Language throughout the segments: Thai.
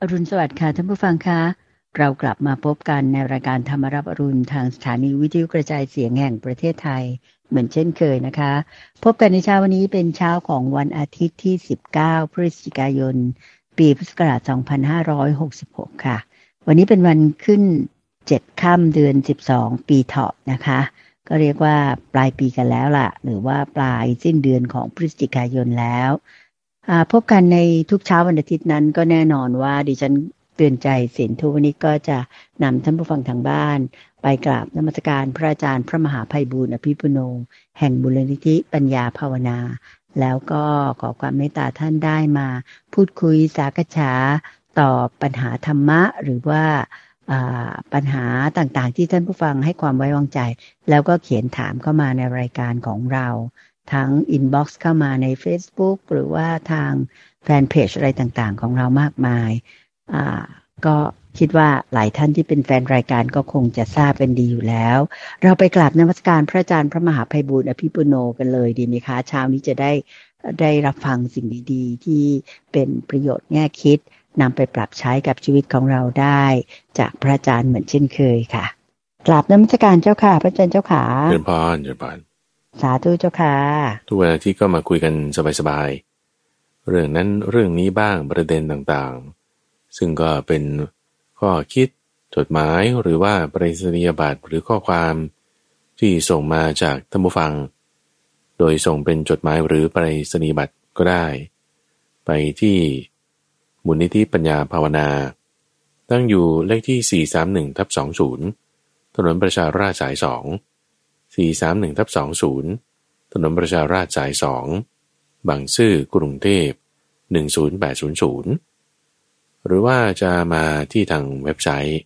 อรุณสวัสดิ์ค่ะท่านผู้ฟังคะ เรากลับมาพบกันในรายการธรรมรับอรุณทางสถานีวิทยุกระจายเสียงแห่งประเทศไทย เหมือนเช่นเคยนะคะ พบกันในเช้าวันนี้เป็นเช้าของวันอาทิตย์ที่ 19 พฤศจิกายน ปีพุทธศักราช 2566 ค่ะ วันนี้เป็นวันขึ้น 7 ค่ำเดือน 12 ปีเถาะนะคะ ก็เรียกว่าปลายปีกันแล้วล่ะ หรือว่าปลายสิ้นเดือนของพฤศจิกายนแล้ว พบกันในทุกเช้าวันอาทิตย์นั้นก็แน่นอนว่าดิฉันเตือนใจสินทุวันนี้ก็จะนำท่านผู้ฟังทางบ้าน ไปกราบนมัสการพระอาจารย์พระมหาภัยบูร์อภิปุโน แห่งบุรณิธิปัญญาภาวนา แล้วก็ขอความเมตตาท่านได้มา พูดคุยสากฉาตอบปัญหาธรรมะหรือว่าปัญหาต่างๆ ที่ท่านผู้ฟังให้ความไว้วางใจ แล้วก็เขียนถามเข้ามาในรายการของเรา ทั้ง inbox เข้ามาใน Facebook หรือว่าทางแฟนเพจอะไรต่างๆ ของเรามากมาย อ่า ก็คิดว่าหลายท่านที่เป็นแฟนรายการก็คงจะทราบเป็นดีอยู่แล้ว เราไปกราบนมัสการพระอาจารย์พระมหาไพบูลย์ อภิปุณโณกันเลยดีไหมคะเช้านี้จะได้ได้รับฟังสิ่งดีๆ ที่เป็นประโยชน์แง่คิดนำไปปรับใช้กับชีวิตของเราได้ จากพระอาจารย์เหมือนเช่นเคยค่ะกราบนมัสการเจ้าค่ะ พระอาจารย์เจ้าขาเจริญพรเจริญพร สาธุเจ้าค่ะ ทุกวันที่ก็มาคุยกันสบายๆ เรื่องนั้นเรื่องนี้บ้างประเด็นต่างๆ ซึ่งก็เป็นข้อคิดจดหมายหรือว่าปริศนียบัตรหรือข้อความที่ส่งมาจากท่านผู้ฟัง โดยส่งเป็นจดหมายหรือปริศนียบัตรก็ได้ ไปที่มูลนิธิปัญญาภาวนา ตั้งอยู่เลขที่ 431ทับ20 ถนนประชาราชสาย 2 431ทับ20 ถนนประชาราชสาย 2 บางซื่อกรุงเทพ 10800 หรือว่าจะมาที่ทางเว็บไซต์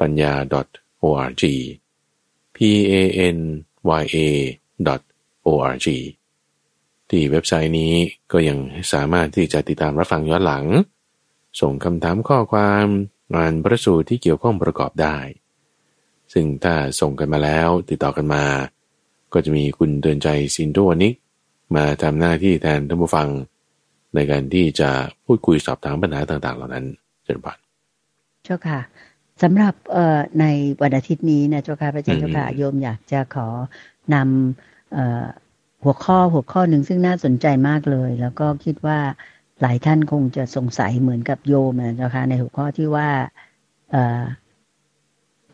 ปัญญา .org p a n y a .org ที่เว็บไซต์นี้ก็ยังสามารถที่จะติดตามรับฟังย้อนหลัง ส่งคำถามข้อความงานประสูตรที่เกี่ยวข้องประกอบได้ ซึ่งถ้าส่งกันมาแล้วติดต่อกันมา ก็จะมีคุณเตือนใจซินโดนิกมาทำหน้าที่แทนท่านผู้ฟัง ในการที่จะพูดคุยสอบถามปัญหาต่าง ๆ เหล่านั้นเชิญบัตเจ้าค่ะสำหรับเอ่อในวันอาทิตย์นี้นะเจ้าค่ะพระเจ้าเจ้าค่ะโยมอยากจะขอนำเอ่อหัวข้อหัวข้อหนึ่งซึ่งน่าสนใจมากเลย แล้วก็คิดว่าหลายท่านคงจะสงสัยเหมือนกับโยมนะเจ้าค่ะในหัวข้อที่ว่าเอ่อ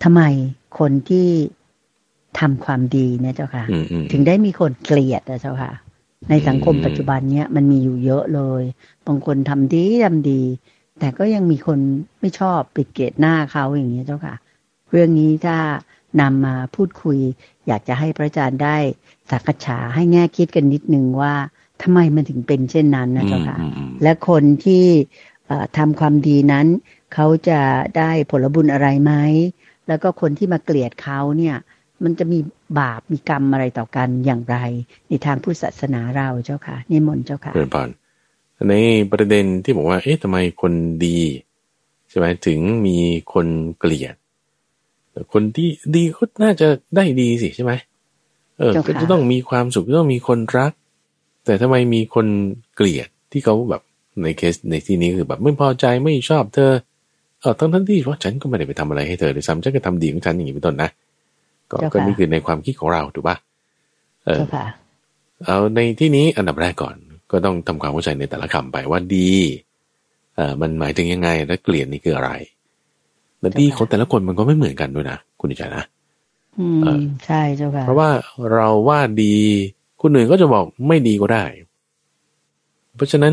ทำไม คนที่ทำความดีเนี่ยเจ้าค่ะ ถึงได้มีคนเกลียดนะเจ้าค่ะ ในสังคมปัจจุบันเนี้ยมันมีอยู่เยอะเลย บางคนทำดีทำดี แต่ก็ยังมีคนไม่ชอบปิดเกตหน้าเขาอย่างนี้เจ้าค่ะ เรื่องนี้ถ้านำมาพูดคุย อยากจะให้พระอาจารย์ได้สักษาให้แง่คิดกันนิดนึงว่าทำไมมันถึงเป็นเช่นนั้นนะเจ้าค่ะ และคนที่ทำความดีนั้น เขาจะได้ผลบุญอะไรไหม แล้วก็คนที่มาเกลียดเขาเนี่ย มันจะมีบาปมีกรรมอะไรต่อกันอย่างไร ในทางพุทธศาสนาเราเจ้าค่ะนิมนต์เจ้าค่ะเพื่อนพนในประเด็นที่บอกว่าเอ๊ะทำไมคนดีใช่ไหมถึงมีคนเกลียดคนที่ดีก็น่าจะได้ดีสิใช่ไหมเออก็จะต้องมีความสุขต้องมีคนรัก แต่ทำไมมีคนเกลียดที่เขาแบบในเคสในที่นี้คือแบบไม่พอใจไม่ชอบเธอ เออทั้งทั้งที่ว่าฉันก็ไม่ได้ไปทำอะไรให้เธอเลยซ้ำฉันก็ทำดีของฉันอย่างนี้เป็นต้นนะก็ก็นี่คือในความคิดของเราถูกปะเออเอาในที่นี้อันดับแรกก่อน ก็ต้องทำความเข้าใจในแต่ละคำไปว่าดีเออมันหมายถึงยังไงและเกลียดนี่คืออะไรและดีของแต่ละคนมันก็ไม่เหมือนกันด้วยนะคุณใจนะอืมใช่เจ้าค่ะเพราะว่าเราว่าดีคนอื่นก็จะบอกไม่ดีก็ได้ เพราะฉะนั้น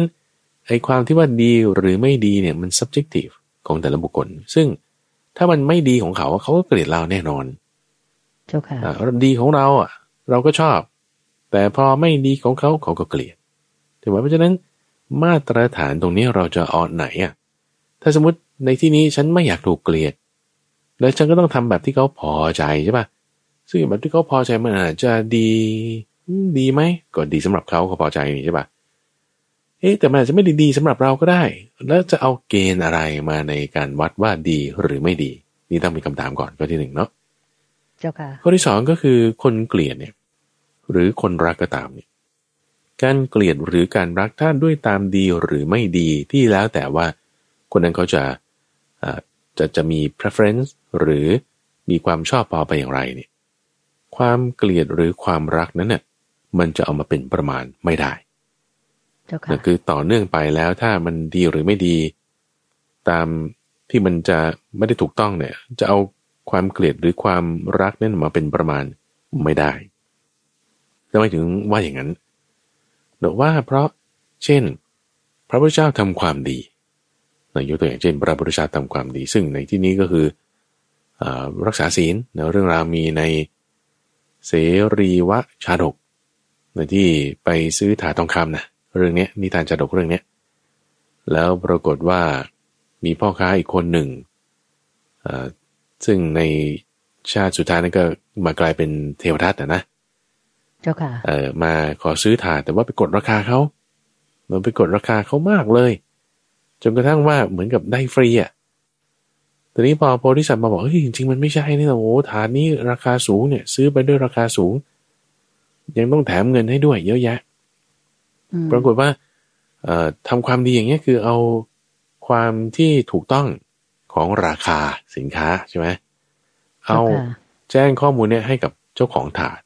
ไอ้ความที่ว่าดีหรือไม่ดีเนี่ยมัน subjective ของแต่ละบุคคล ซึ่งถ้ามันไม่ดีของเขาเขาก็เกลียดเราแน่นอน เจ้าค่ะดีของเราอะ เราก็ชอบ แต่พอไม่ดีของเขาเขาก็เกลียดถือว่าเพราะฉะนั้นมาตรฐานตรงนี้เราจะออนไหนอะ ถ้าสมมติในที่นี้ฉันไม่อยากถูกเกลียด แล้วฉันก็ต้องทำแบบที่เขาพอใจใช่ปะซึ่งแบบที่เขาพอใจมันอาจจะดี ดีไหมก็ดีสำหรับเขาเขาพอใจใช่ปะ เอ๊ะแต่มันอาจจะไม่ได้ดีสำหรับเราก็ได้ แล้วจะเอาเกณฑ์อะไรมาในการวัดว่าดีหรือไม่ดี นี่ต้องมีคำถามก่อนข้อที่หนึ่งเนาะเจ้าค่ะข้อที่สองก็คือคนเกลียดเนี่ย หรือคนรักก็ตามเนี่ยการเกลียดหรือการรักท่านด้วยตามดีหรือไม่ดีที่แล้วแต่ว่า คนนั้นเขาจะจะจะมี preference หรือมีความชอบพอไปอย่างไรเนี่ยความเกลียดหรือความรักนั้นเนี่ยมันจะเอามาเป็นประมาณไม่ได้ นั่นคือต่อเนื่องไปแล้วถ้ามันดีหรือไม่ดี ตามที่มันจะไม่ได้ถูกต้องเนี่ย จะเอาความเกลียดหรือความรักนั่นมาเป็นประมาณไม่ได้ทำไมถึงว่าอย่างนั้นหรือว่าเพราะเช่น พระพุทธเจ้าทำความดีนยกตัวอย่างเช่น พระพุทธเจ้าทำความดี ซึ่งในที่นี้ก็คืออรักษาศีลเรื่องราวมีในเสรีวะชาดกในที่ไปซื้อถาทองคำนะ เรื่องนี้นิทานชาดกเรื่องนี้แล้วปรากฏว่ามีพ่อค้าอีกคนหนึ่ง ซึ่งในชาติสุดท้ายนั้นก็มากลายเป็นเทวทัตนะเจ้าค่ะ เออมาขอซื้อถาแต่ว่าไปกดราคาเขามันไปกดราคาเขามากเลย จนกระทั่งว่าเหมือนกับได้ฟรีอะทีนี้พอโพธิสัตว์มาบอกเฮ้ยจริงๆมันไม่ใช่นี่นะโอ้ฐานนี้ราคาสูงเนี่ย ซื้อไปด้วยราคาสูง ยังต้องแถมเงินให้ด้วย เยอะแยะ ปรากฏว่าเอ่อทำความดีอย่างเงี้ยคือเอาความที่ถูกต้องของราคาสินค้าใช่ไหมเอาแจ้งข้อมูลเนี่ยให้กับเจ้าของถาด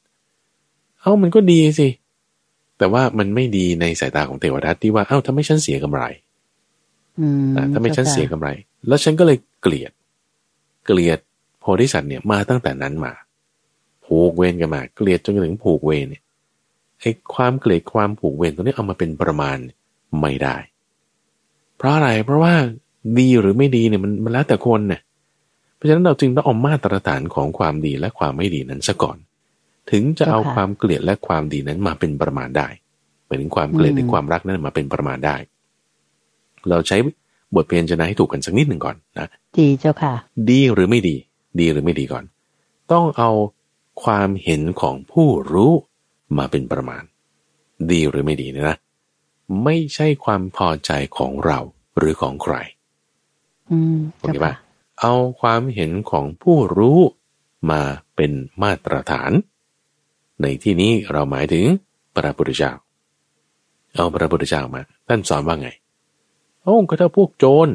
เอามันก็ดีสิ แต่ว่ามันไม่ดีในสายตาของเทวทัตที่ว่า เอ้าทำให้ฉันเสียกำไรทำให้ฉันเสียกำไร แล้วฉันก็เลยเกลียด เกลียดโพธิสัตว์เนี่ยมาตั้งแต่นั้นมา ผูกเวรกันมา เกลียดจนถึงผูกเวรเนี่ย ไอ้ความเกลียดความผูกเวรตัวนี้เอามาเป็นประมาณไม่ได้ เพราะอะไรเพราะว่าดีหรือไม่ดีเนี่ยมันมันแล้วแต่คนเนี่ยเพราะฉะนั้นเราจึงต้องเอามาตรฐานของความดีและความไม่ดีนั้นซะก่อน ถึงจะเอาความเกลียดและความดีนั้นมาเป็นประมาณได้หมายถึงความเกลียดหรือความรักนั้นมาเป็นประมาณได้ เราใช้บทเพียนจะนะให้ถูกกันสักนิดหนึ่งก่อนนะดีเจ้าค่ะ ดีหรือไม่ดี ดีหรือไม่ดีก่อน ต้องเอาความเห็นของผู้รู้ มาเป็นประมาณ ดีหรือไม่ดีนะ ไม่ใช่ความพอใจของเราหรือของใครโอเคปะเอาความเห็นของผู้รู้มาเป็นมาตรฐาน ในที่นี้เราหมายถึงพระพุทธเจ้า เอาพระพุทธเจ้ามา ท่านสอนว่าไงโอ้ก็ถ้าพวกโจร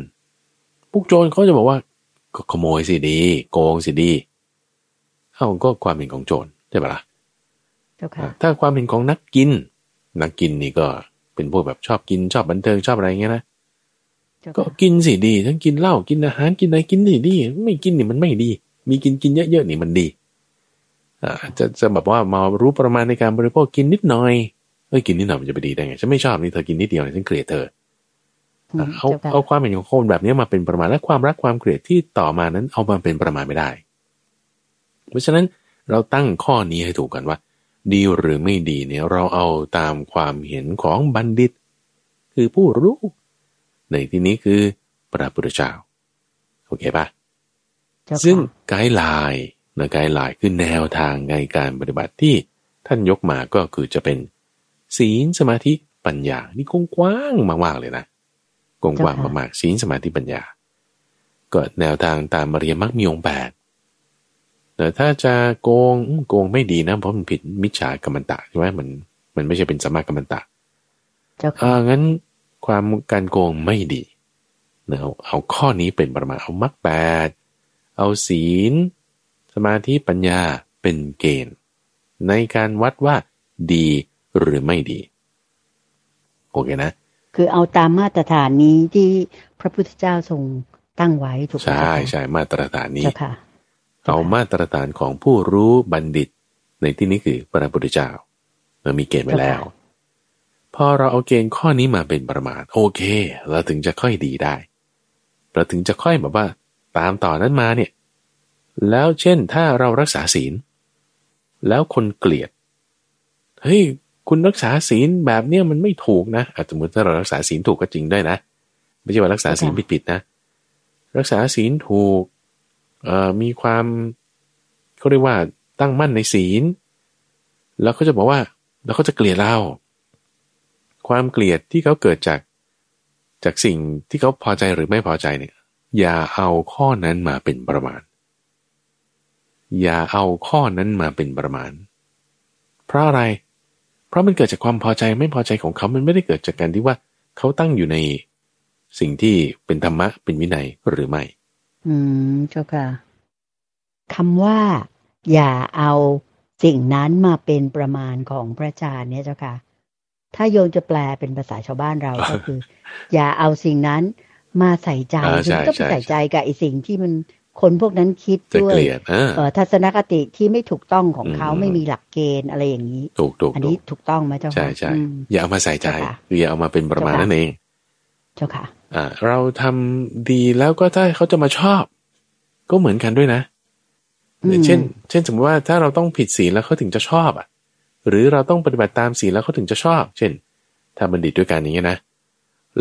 พวกโจรเขาจะบอกว่า ก็ขโมยสิดี โกงสิดี เอาก็ความเห็นของโจรใช่ปะละ่ะ ถ้าความเห็นของนักกิน นักกินนี่ก็เป็นพวกแบบชอบกินชอบบันเทิงชอบอะไรเงี้ยนะก็กินสิดี ทั้งกินเหล้ากินอาหารกินอะไรกินนี่ดี ไม่กินนี่มันไม่ดี มีกินกินเยอะๆนี่มันดีอ่าจะจะแบบว่ามารู้ประมาณในการบริโภคกินนิดหน่อยเอ้ยกินนิดหน่อยมันจะไปดีได้ไงฉันไม่ชอบนี่เธอกินนิดเดียวฉันเกลียดเธอเอาเอาความเห็นของคนแบบนี้มาเป็นประมาณและความรักความเกลียดที่ต่อมานั้นเอามาเป็นประมาณไม่ได้ เพราะฉะนั้นเราตั้งข้อนี้ให้ถูกกันว่า ดีหรือไม่ดีเนี่ยเราเอาตามความเห็นของบัณฑิต คือผู้รู้ ในที่นี้คือพระพุทธเจ้าโอเคปะซึ่ง guideline นะ guideline คือแนวทางในการปฏิบัติที่ท่านยกมาก็คือจะเป็นศีลสมาธิปัญญา นี่กว้างมากๆเลยนะกว้างมากๆศีลสมาธิปัญญาก็แนวทางตามอริยมรรคมีองค์แปด แต่ถ้าจะโกงโกงไม่ดีนะเพราะมันผิดมิจฉากัมมันตะใช่ไหมมัน มันไม่ใช่เป็นสัมมากัมมันตะอ่างั้นความการโกงไม่ดีเนาเอาข้อนี้เป็นประมาณเอามรรคแปดเอาศีล สมาธิปัญญาเป็นเกณฑ์ ในการวัดว่าดีหรือไม่ดี โอเคนะ คือเอาตามมาตรฐานนี้ที่พระพุทธเจ้าทรงตั้งไว้ถูกไหมใช่ใช่มาตรฐานนี้ เอามาตรฐานของผู้รู้บัณฑิต ในที่นี้คือพระพุทธเจ้าเรามีเกณฑ์ไว้แล้วพอเราเอาเกณฑ์ข้อนี้มาเป็นประมาณโอเค เราถึงจะค่อยดีได้ เราถึงจะค่อยแบบว่า ตามต่อนั้นมาเนี่ย แล้วเช่นถ้าเรารักษาศีล แล้วคนเกลียดเฮ้ยคุณรักษาศีลแบบเนี้ยมันไม่ถูกนะอาจจะสมมติถ้าเรารักษาศีลถูกก็จริงด้วยนะ ไม่ใช่ว่ารักษาศีลผิดๆนะ รักษาศีลถูกเอ่อ มีความเขาเรียกว่าตั้งมั่นในศีล แล้วเขาจะบอกว่า แล้วเขาจะเกลียดเรา ความเกลียดที่เขาเกิดจากจากสิ่งที่เขาพอใจหรือไม่พอใจเนี่ย อย่าเอาข้อนั้นมาเป็นประมาณ อย่าเอาข้อนั้นมาเป็นประมาณ เพราะอะไร เพราะมันเกิดจากความพอใจไม่พอใจของเขา มันไม่ได้เกิดจากการที่ว่าเขาตั้งอยู่ในสิ่งที่เป็นธรรมะเป็นวินัยหรือไม่ อืมเจ้าค่ะคำว่า อย่าเอาสิ่งนั้นมาเป็นประมาณของพระอาจารย์เนี่ยเจ้าค่ะ ถ้าโยมจะแปลเป็นภาษาชาวบ้านเราก็คือ อย่าเอาสิ่งนั้นมาใส่ใจอ่าใช่คือก็ไปใช่ใส่ใจกับไอ้สิ่งที่มันคนพวกนั้นคิดจะด้วยเกลียดอ่าเอ่อทัศนคติที่ไม่ถูกต้องของเขาอืมไม่มีหลักเกณฑ์อะไรอย่างนี้ ถูกถูกอันถูนี้กถูกต้องไหมเจ้าค่ะใช่ใช่อืมอย่าเอามาใส่ใจเจ้าค่ะคืออย่าเอามาเป็นประมาณเจ้าค่ะนั่นเอง เจ้าค่ะอ่าเราทำดีแล้วก็ถ้าเขาจะมาชอบ ก็เหมือนกันด้วยนะอืมเช่น เช่นสมมติว่าถ้าเราต้องผิดศีลแล้วเขาถึงจะชอบอะ หรือเราต้องปฏิบัติตามศีลแล้วเขาถึงจะชอบ เช่นถ้าบัณฑิตด้วยกันอย่างเงี้ยนะ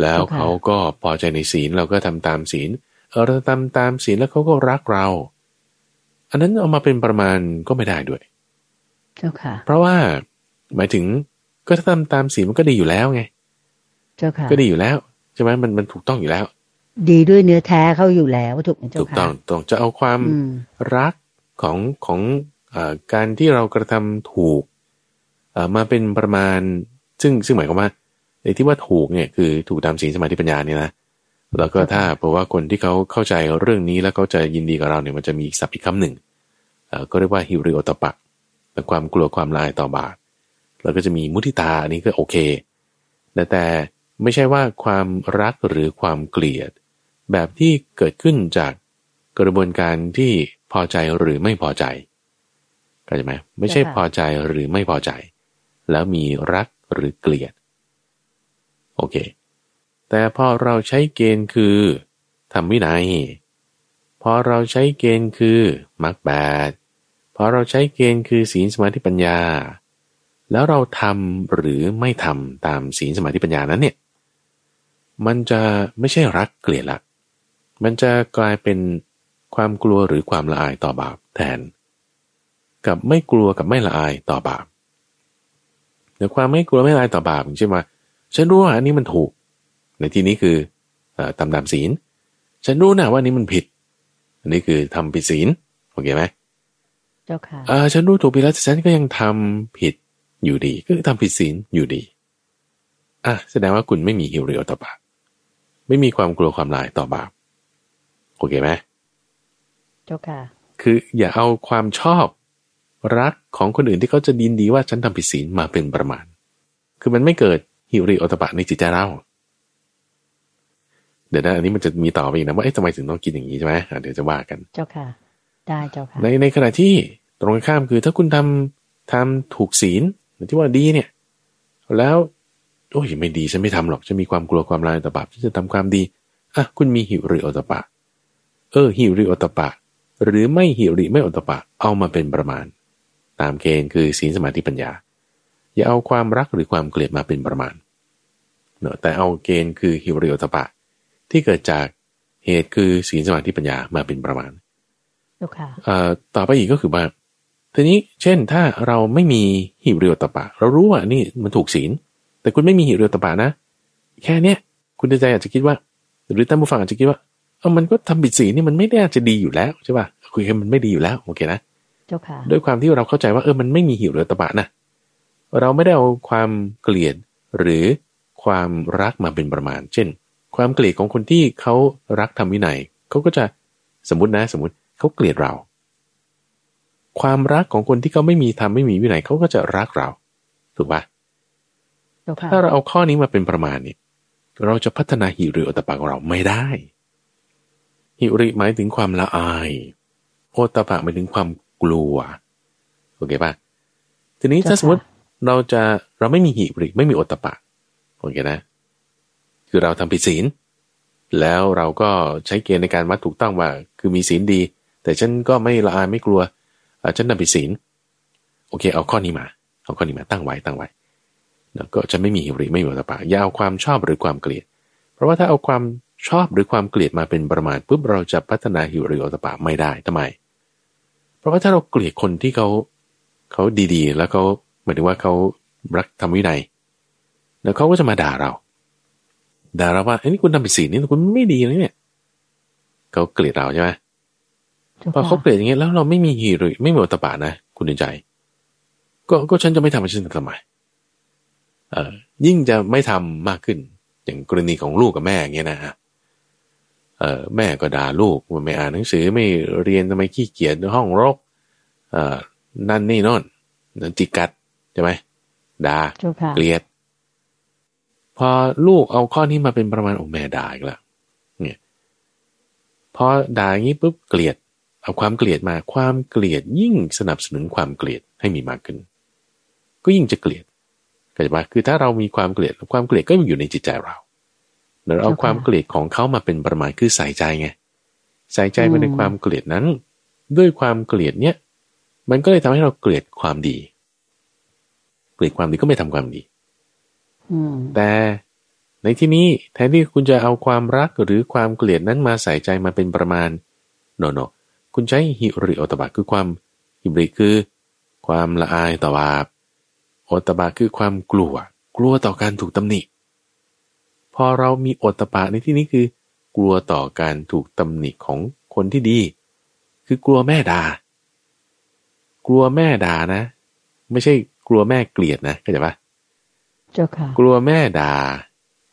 แล้วเขาก็พอใจในศีลเราก็ทำตามศีลเออเราทำตามศีลแล้วเขาก็รักเรา อันนั้นเอามาเป็นประมาณก็ไม่ได้ด้วย เจ้าค่ะ เพราะว่าหมายถึงก็ถ้าทำตามศีลมันก็ดีอยู่แล้วไง เจ้าค่ะ ก็ดีอยู่แล้ว ใช่ไหมมันมันถูกต้องอยู่แล้ว ดีด้วยเนื้อแท้เขาอยู่แล้วถูกไหมเจ้าถูกค่ะต้องต้องจะเอาความอืมรักของของเออการที่เรากระทำถูกเอ่อมาเป็นประมาณ ซึ่งซึ่งหมายความว่าในที่ว่าถูกเนี่ยคือถูกตามศีลสมาธิปัญญาเนี่ยนะแล้วก็ถ้าเพราะว่าคนที่เขาเข้าใจเรื่องนี้แล้วเขาจะยินดีกับเราเนี่ยมันจะมีศัพท์อีกคำหนึ่งเอ่อก็เรียกว่าฮิริโอตปะแต่ความกลัวความละอายต่อบาปแล้วก็จะมีมุทิตาอันนี้ก็โอเคแต่แต่ ไม่ใช่ว่าความรักหรือความเกลียด แบบที่เกิดขึ้นจากกระบวนการที่พอใจหรือไม่พอใจเข้าใจไหมไม่ใช่พอใจหรือไม่พอใจ แล้วมีรักหรือเกลียด โอเค แต่พอเราใช้เกณฑ์คือทำวินัยพอเราใช้เกณฑ์คือมรรคแปดพอเราใช้เกณฑ์คือศีลสมาธิปัญญา แล้วเราทำหรือไม่ทำตามศีลสมาธิปัญญานั้นเนี่ย มันจะไม่ใช่รักเกลียดละมันจะกลายเป็นความกลัวหรือความละอายต่อบาปแทน กับไม่กลัวกับไม่ละอายต่อบาปแต่ความไม่กลัวไม่ละอายต่อบาปอย่างเช่นว่าฉันรู้ว่าอันนี้มันถูก ในที่นี้คือเอ่อตามตามศีล ฉันรู้นะว่าอันนี้มันผิด อันนี้คือทำผิดศีลโอเคไหมเจ้าค่ะเออฉันรู้ถูกผิดแล้วแต่ฉันก็ยังทำผิดอยู่ดี ก็คือทำผิดศีลอยู่ดีอะแสดงว่าคุณไม่มีฮิริโอตปะ ไม่มีความกลัวความลายต่อบาปโอเคไหมเจ้าค่ะ คืออย่าเอาความชอบรักของคนอื่นที่เขาจะดินดีว่าฉันทำผิดศีลมาเป็นประมาณ คือมันไม่เกิดฮิริโอตปะในจิตใจเราเดี๋ยวนะอันนี้มันจะมีต่อไปอีกนะว่าเอ๊ะทำไมถึงต้องกินอย่างนี้ใช่ไหมอะเดี๋ยวจะว่ากัน เจ้าค่ะ ได้เจ้าค่ะ ในในขณะที่ตรงกันข้ามคือถ้าคุณทำทำถูกศีลที่ว่าดีเนี่ย แล้ว โอ้ยไม่ดีฉันไม่ทำหรอกฉันมีความกลัวความลายต่อบาปฉันจะทำความดีอะคุณมีหิริโอตปะ เออหิริโอตปะ หรือไม่หิริไม่โอตปะ เอามาเป็นประมาณ ตามเกณฑ์คือศีลสมาธิปัญญา อย่าเอาความรักหรือความเกลียดมาเป็นประมาณเนอะแต่เอาเกณฑ์คือหิริโอตปะ ที่เกิดจากเหตุคือศีลสมาธิปัญญามาเป็นประมาณเจ้าค่ะเอ่อต่อไปอีกก็คือว่าทีนี้เช่นถ้าเราไม่มีหิริโอตปะ เรารู้ว่านี่มันถูกศีล แต่คุณไม่มีหิริโอตปะนะ แค่เนี้ยคุณในใจอาจจะคิดว่า หรือท่านผู้ฟังอาจจะคิดว่าเออมันก็ทำผิดศีลนี่มันไม่ได้อาจจะดีอยู่แล้วใช่ป่ะคุยกันมันไม่ดีอยู่แล้วโอเคนะเจ้าค่ะด้วยความที่เราเข้าใจว่าเออมันไม่มีหิริโอตปะนะเราไม่ได้เอาความเกลียดหรือความรักมาเป็นประมาณ เช่น ความเกลียดของคนที่เขารักทำวินัยเขาก็จะสมมตินะ สมมติเขาเกลียดเรา ความรักของคนที่เขาไม่มีทำไม่มีวินัยเขาก็จะรักเรา ถูกปะเจ้าค่ะ ถ้าเราเอาข้อนี้มาเป็นประมาณเนี่ยเราจะพัฒนาหิริโอตปะของเราไม่ได้ หิริหมายถึงความละอาย โอตปะหมายถึงความกลัวโอเคปะทีนี้ถ้าสมมติเราจะเราไม่มีหิริไม่มีโอตปะโอเคนะ คือเราทำผิดศีล แล้วเราก็ใช้เกณฑ์ในการวัดถูกต้องว่า คือมีศีลดี แต่ฉันก็ไม่ละอายไม่กลัวอ่าฉันทำผิดศีลโอเค เอาข้อนี้มา เอาข้อนี้มาตั้งไว้ตั้งไว้ แล้วก็จะไม่มีหิริไม่มีโอตปะอย่าเอาความชอบหรือความเกลียด เพราะว่าถ้าเอาความชอบหรือความเกลียดมาเป็นประมาณปุ๊บเราจะพัฒนาหิริโอตปะไม่ได้ทำไม เพราะว่าถ้าเราเกลียดคนที่เขาเขาดีๆ แล้วเขาหมายถึงว่าเขารักทำวินัย แล้วเขาก็จะมาด่าเรา ด่าเราว่าไอ้นี่คุณทำผิดศีลนี่คุณไม่ดีนะเนี่ยเขาเกลียดเราใช่ไหมเจ้าพอเขาค่ะเกลียดอย่างเงี้ยแล้วเราไม่มีหิริไม่มีโอตปะนะ คุณในใจก็ก็ฉันจะไม่ทำฉันจะทำไมเออ ยิ่งจะไม่ทำมากขึ้น อย่างกรณีของลูกกับแม่อย่างเงี้ยนะฮะออแม่ก็ด่าลูกว่าไม่อ่านหนังสือไม่เรียนทำไมขี้เกียจห้องรกเอ่อนั่นนี่นอนนั่นจิกกัดใช่ไหมด่าเจ้าค่ะเกลียด พอลูกเอาข้อนี้มาเป็นประมาณโอ้แม่ด่าอีกแล้วเนี่ยพอด่าอย่างนี้ปุ๊บเกลียด เอาความเกลียดมาความเกลียดยิ่งสนับสนุนความเกลียดให้มีมากขึ้น ก็ยิ่งจะเกลียด เข้าใจปะคือถ้าเรามีความเกลียดความเกลียดก็อยู่ในจิตใจเราเราเอาความเกลียดของเขามาเป็นประมาณคือใส่ใจไงใส่ใจไปในความเกลียดนั้น ด้วยความเกลียดเนี้ยมันก็เลยทำให้เราเกลียดความดี เกลียดความดีก็ไม่ทำความดีอืมแต่ในที่นี้แทนที่คุณจะเอาความรักหรือความเกลียดนั้นมาใส่ใจมาเป็นประมาณโนโนคุณใช้ฮิริโอตบะคือความฮิบริคือ ความละอายต่อบาป โอตบะคือความกลัว กลัวต่อการถูกตำหนิ พอเรามีโอตบะในที่นี้คือ กลัวต่อการถูกตำหนิของคนที่ดี คือกลัวแม่ด่ากลัวแม่ด่านะ ไม่ใช่กลัวแม่เกลียดนะเข้าใจปะเจ้าค่ะ กลัวแม่ด่า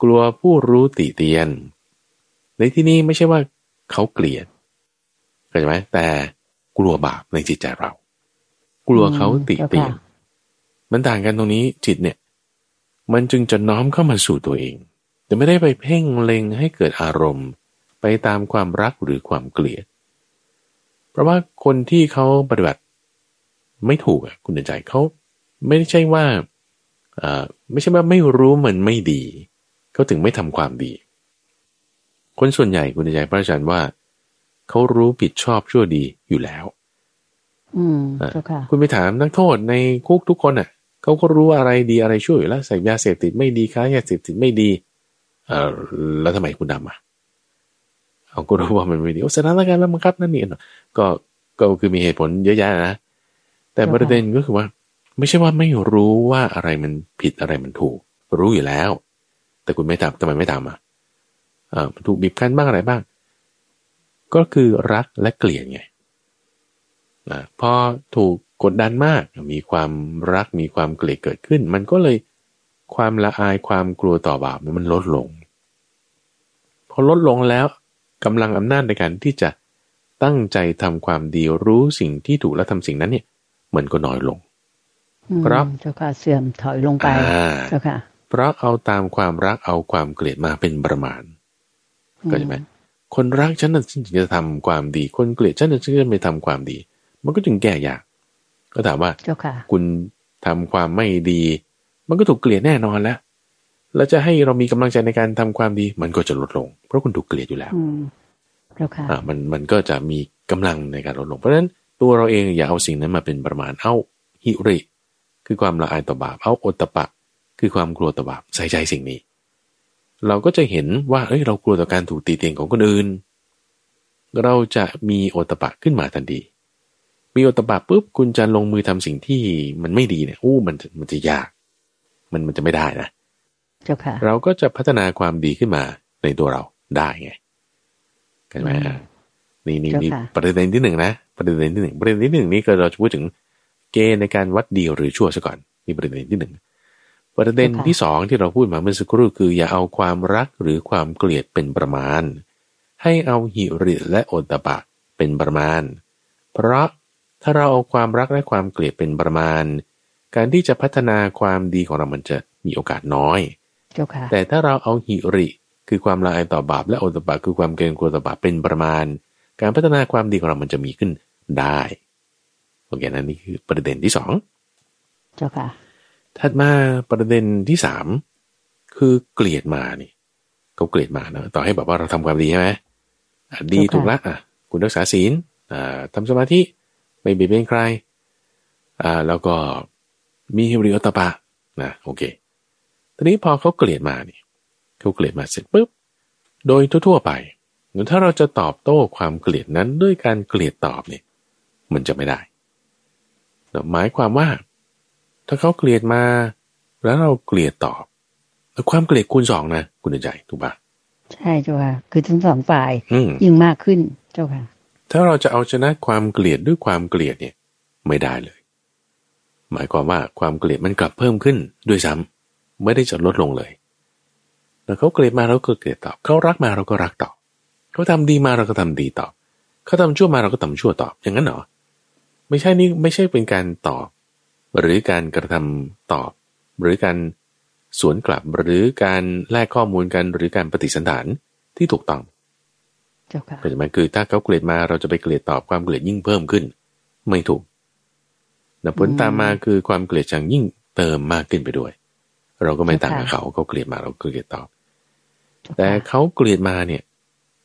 กลัวผู้รู้ติเตียน ในที่นี้ไม่ใช่ว่าเขาเกลียดเข้าใจไหมแต่กลัวบาปในจิตใจเรา กลัวเขาติเตียน มันต่างกันตรงนี้จิตเนี่ย มันจึงจะน้อมเข้ามาสู่ตัวเอง แต่ไม่ได้ไปเพ่งเล็งให้เกิดอารมณ์ ไปตามความรักหรือความเกลียด เพราะว่าคนที่เขาปฏิบัติไม่ถูกอะคุณเดินใจเขาไม่ใช่ว่าอ่าไม่ใช่ว่าไม่รู้มันไม่ดีเขาถึงไม่ทำความดี คนส่วนใหญ่คุณใจพระอาจารย์ว่าเขารู้ผิดชอบชั่วดีอยู่แล้ว อืมเจ้าค่ะคุณไปถามนักโทษในคุกทุกคนอะ เขาก็รู้ว่าอะไรดีอะไรช่วอยู่แล้วใส่ยาเสพติดไม่ดีค้ายาเสพติดไม่ดีเออแล้วทำไมคุณดำอะเขาก็รู้ว่ามันไม่ดีโอ้สถานการณ์แล้วบังคับนั่นนี่เนาะก็ก็คือมีเหตุผลเยอะแยะนะแต่ประเด็นก็คือว่า ไม่ใช่ว่าไม่รู้ว่าอะไรมันผิดอะไรมันถูก รู้อยู่แล้ว แต่คุณไม่ทำทำไมไม่ทำอะเอ่าถูกบีบคั้นบ้างอะไรบ้าง ก็คือรักและเกลียดไงอ่าพอถูก กดดันมาก มีความรักมีความเกลียดเกิดขึ้น มันก็เลยความละอายความกลัวต่อบาปมันลดลง พอลดลงแล้วกำลังอำนาจในการที่จะตั้งใจทำความดีรู้สิ่งที่ถูกและทำสิ่งนั้นเนี่ย มันก็น้อยลงอืมครับเจ้าค่ะเสื่อมถอยลงไปอ่าเจ้าค่ะเพราะเอาตามความรักเอาความเกลียดมาเป็นประมาณก็ใช่ไหมคนรักฉันน่ะฉันถึงจะทำความดี คนเกลียดฉันน่ะฉันจะไม่ทำความดี มันก็จึงแก้ยาก ก็ถามว่าเจ้าค่ะคุณทำความไม่ดี มันก็ถูกเกลียดแน่นอนแล้วแล้วจะให้เรามีกำลังใจในการทำความดี มันก็จะลดลง เพราะคุณถูกเกลียดอยู่แล้วอืมเจ้าค่ะอ่ามันมันก็จะมีกำลังในการลดลง เพราะฉะนั้นตัวเราเองอย่าเอาสิ่งนั้นมาเป็นประมาณเอาหิริ คือความละอายต่อบาปเอาโอตตะปะ คือความกลัวต่อบาปใส่ใจสิ่งนี้ เราก็จะเห็นว่าเอ้ยเรากลัวต่อการถูกตีเตียงของคนอื่น เราจะมีโอตตะปะขึ้นมาทันที มีโอตตะปะปุ๊บคุณจะลงมือทำสิ่งที่มันไม่ดีเนี่ยอู้มันจะมันจะยาก มันมันจะไม่ได้นะเจ้าค่ะ เราก็จะพัฒนาความดีขึ้นมาในตัวเราได้ไงเข้าใจไหมอืมนี่นี่เจ้านี่ค่ะประเด็นที่หนึ่งนะประเด็นที่หนึ่งประเด็นที่หนึ่งนี่ก็เราจะพูดถึงเกณฑ์ในการวัดดีหรือชั่วซะก่อนนี่ประเด็นที่หนึ่งประเด็นที่สองที่เราพูดมาเมื่อสักครู่คือ อย่าเอาความรักหรือความเกลียดเป็นประมาณ ให้เอาหิริและโอตตะปะเป็นประมาณ เพราะ ถ้าเราเอาความรักและความเกลียดเป็นประมาณ การที่จะพัฒนาความดีของเรามันจะมีโอกาสน้อยเจ้าค่ะแต่ถ้าเราเอาหิริ คือความละอายต่อบาปและโอตตะปะคือความเกรงกลัวต่อบาปเป็นประมาณ การพัฒนาความดีของเรามันจะมีขึ้นได้โอเคนะนี่คือประเด็นที่สองเจ้าค่ะ ถัดมาประเด็นที่สามคือเกลียดมานี่เขาเกลียดมานะต่อให้แบบว่าเราทำความดีใช่ไหมอะดีถูถูกกค่ะละอะ คุณรักษาศีลอ่าทำสมาธิ ไม่เบียดเบียนใคร อ่า แล้วก็มีฮิริโอตตะปะนะโอเคทีนี้พอเขาเกลียดมานี่เขาเกลียดมาเสร็จปุ๊บโดยทั่วๆไปถ้าเราจะตอบโต้ความเกลียดนั้นด้วยการเกลียดตอบเนี่ยมันจะไม่ได้หมายความว่า ถ้าเขาเกลียดมา แล้วเราเกลียดตอบแล้วความเกลียดคูณสองนะ คุณใจถูกปะใช่เจ้าค่ะ คือทั้งสองฝ่ายอืมยิ่งมากขึ้นเจ้าค่ะ ถ้าเราจะเอาชนะความเกลียดด้วยความเกลียดเนี่ยไม่ได้เลย หมายความว่าความเกลียดมันกลับเพิ่มขึ้นด้วยซ้ำไม่ได้จะลดลงเลยแล้วเขาเกลียดมาเราก็เกลียดตอบเขารักมาเราก็รักตอบเขาทำดีมาเราก็ทำดีตอบเขาทำชั่วมาเราก็ทำชั่วตอบอย่างนั้นเหรอไม่ใช่นี่ไม่ใช่เป็นการตอบ หรือการกระทำตอบ หรือการสวนกลับหรือการแลกข้อมูลกันหรือการปฏิสันถานที่ถูกต้อง เป็นไหมคือถ้าเขาเกลียดมาเราจะไปเกลียดตอบความเกลียดยิ่งเพิ่มขึ้น ไม่ถูกแต่ผลตามมาคือความเกลียดชังยิ่งเติมมากขึ้นไปด้วย เราก็ไม่ต่างกับเขาเขาเกลียดมาเราเกลียดตอบ แต่เขาเกลียดมาเนี่ย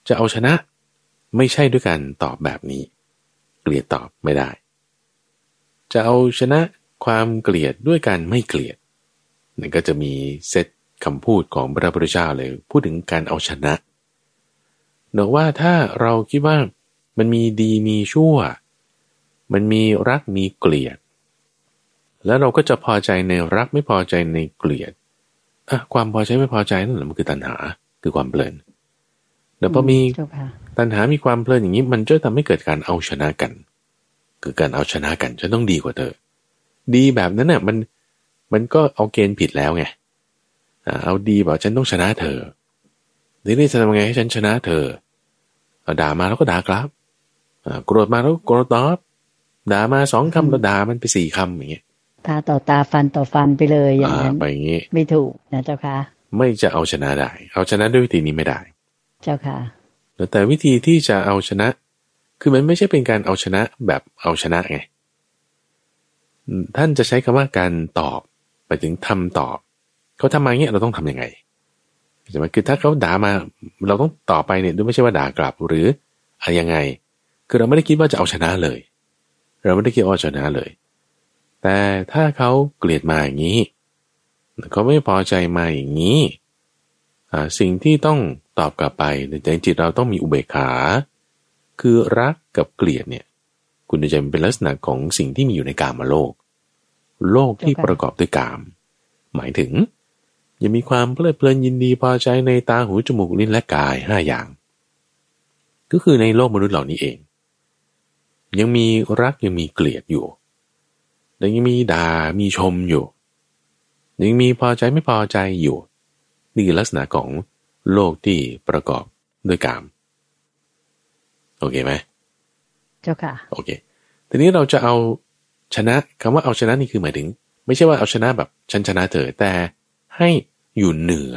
จะเอาชนะ ไม่ใช่ด้วยการตอบแบบนี้ เกลียดตอบไม่ได้ จะเอาชนะความเกลียดด้วยการไม่เกลียดนั่นก็จะมีเซตคำพูดของพระพุทธเจ้าเลย พูดถึงการเอาชนะ เนอะว่าถ้าเราคิดว่ามันมีดีมีชั่ว มันมีรักมีเกลียด แล้วเราก็จะพอใจในรักไม่พอใจในเกลียดอะความพอใจไม่พอใจนั่นแหละมันคือตัณหาคือความเพลินเดี๋ยวพอมีตัณหามีความเพลินอย่างนี้ มันจะทำให้เกิดการเอาชนะกัน คือการเอาชนะกันฉันต้องดีกว่าเธอ ดีแบบนั้นเนี่ยมันมันก็เอาเกณฑ์ผิดแล้วไงเอาดีบอกฉันต้องชนะเธอทีนี้จะทำไงให้ฉันชนะเธอ ด่ามาแล้วก็ด่ากลับโกรธมาแล้วโกรธตอบด่ามาสองคำแล้วด่ามันไปสี่คำอย่างเงี้ยตาต่อตาฟันต่อฟันไปเลยอย่างนั้นไปอย่างงี้ไม่ถูกนะเจ้าค่ะ ไม่จะเอาชนะได้ เอาชนะด้วยวิธีนี้ไม่ได้ เจ้าค่ะแต่วิธีที่จะเอาชนะ คือมันไม่ใช่เป็นการเอาชนะแบบเอาชนะไงท่านจะใช้คำว่าการตอบไปถึงทำตอบ เขาทำมาเงี้ยเราต้องทํำยังไง ใช่ไหมคือถ้าเขาด่ามาเราต้องต่อไปเนี่ยด้วยไม่ใช่ว่าด่ากลับหรืออะไรยังไง คือเราไม่ได้คิดว่าจะเอาชนะเลย เราไม่ได้คิดว่าชนะเลย แต่ถ้าเขาเกลียดมาอย่างนี้เขาไม่พอใจมาอย่างนี้สิ่งที่ต้องตอบกลับไปในใจจิตเราต้องมีอุเบกขา คือรักกับเกลียดเนี่ย คุณจะเป็นลักษณะของสิ่งที่มีอยู่ในกามาโลก โลกที่ประกอบด้วยกาม หมายถึง ยังมีความเพลิดเพลินยินดีพอใจในตาหูจมูกลิ้นและกายห้าอย่าง ก็คือในโลกมนุษย์เหล่านี้เอง ยังมีรักยังมีเกลียดอยู่แล้วยังมีด่ามีชมอยู่ ยังมีพอใจไม่พอใจอยู่นี่คือลักษณะของโลกที่ประกอบด้วยกาม โอเคไหมเจ้าค่ะโอเคทีนี้เราจะเอาชนะคำว่าเอาชนะนี่คือหมายถึง ไม่ใช่ว่าเอาชนะแบบฉันชนะเธอแต่ ให้อยู่เหนือ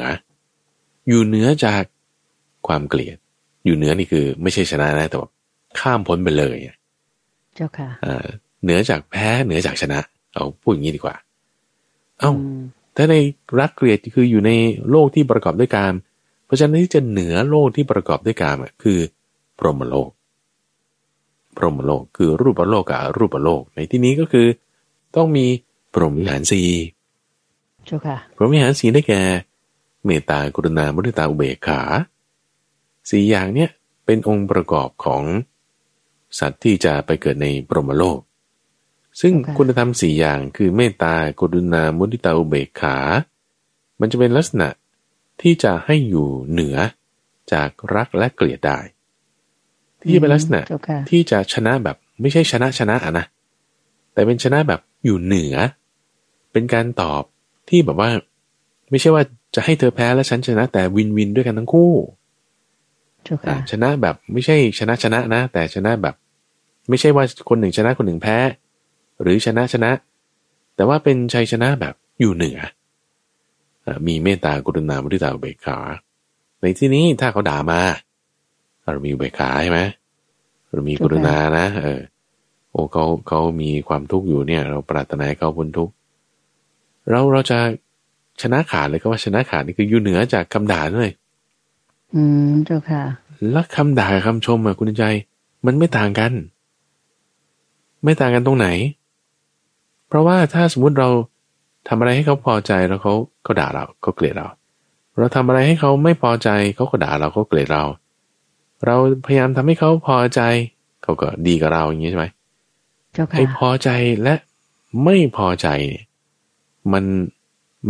อยู่เหนือจากความเกลียด อยู่เหนือนี่คือ ไม่ใช่ชนะนะแต่ว่าข้ามพ้นไปเลยเจ้าค่ะเหนือจากแพ้เหนือจากชนะ เอาพูดอย่างนี้ดีกว่า เอา้าถ้าในรักเกลียดคืออยู่ในโลกที่ประกอบด้วยการเพราะฉะนั้นที่จะเหนือโลกที่ประกอบด้วยการคือ พรหมโลก พรหมโลกคือรูปโลกกับรูปโลก ในที่นี้ก็คือ ต้องมีพรหมวิหารสี จ้าค่ะพรหมวิหารสีได้แก่เมตตากรุณามุทิตาอุเบกขาสี่อย่างเนี้ยเป็นองค์ประกอบของสัตว์ที่จะไปเกิดในปรหมโลก ซึ่งคุณธรรมสี่อย่างคือเมตตากรุณามุทิตาอุเบกขา มันจะเป็นลักษณะที่จะให้อยู่เหนือจากรักและเกลียดได้ ที่เป็นลักษณะที่จะชนะแบบไม่ใช่ชนะชนะอะนะ แต่เป็นชนะแบบอยู่เหนือ เป็นการตอบ ที่แบบว่า ไม่ใช่ว่าจะให้เธอแพ้แล้วฉันชนะ แต่วินวินด้วยกันทั้งคู่ชนะแบบไม่ใช่ชนะชนะนะ แต่ชนะแบบ ไม่ใช่ว่าคนหนึ่งชนะคนหนึ่งแพ้ หรือชนะชนะ แต่ว่าเป็นชัยชนะแบบอยู่เหนือมีเมตตากรุณามุทิตาอุเบกขา ในที่นี้ถ้าเขาด่ามาเรามีอุเบกขาใช่ไหมเรามีกรุณานะ เออ โอ้เขาเขามีความทุกข์อยู่เนี่ย เราปรารถนาให้เขาพ้นทุกข์ เราเราจะชนะขาดเลยก็ว่าชนะขาดนี่คืออยู่เหนือจากคำด่าเลย อืมเจ้าค่ะ แล้วคำด่าคำชมอะคุณใจ มันไม่ต่างกัน ไม่ต่างกันตรงไหน เพราะว่าถ้าสมมุติเราทำอะไรให้เขาพอใจแล้วเขาเขาด่าเราเขาเกลียดเรา เราทำอะไรให้เขาไม่พอใจเขาก็ด่าเราเขาเกลียดเรา เราพยายามทำให้เขาพอใจ เขาก็ดีกับเราอย่างนี้ใช่ไหมไอ้พอใจและไม่พอใจ มัน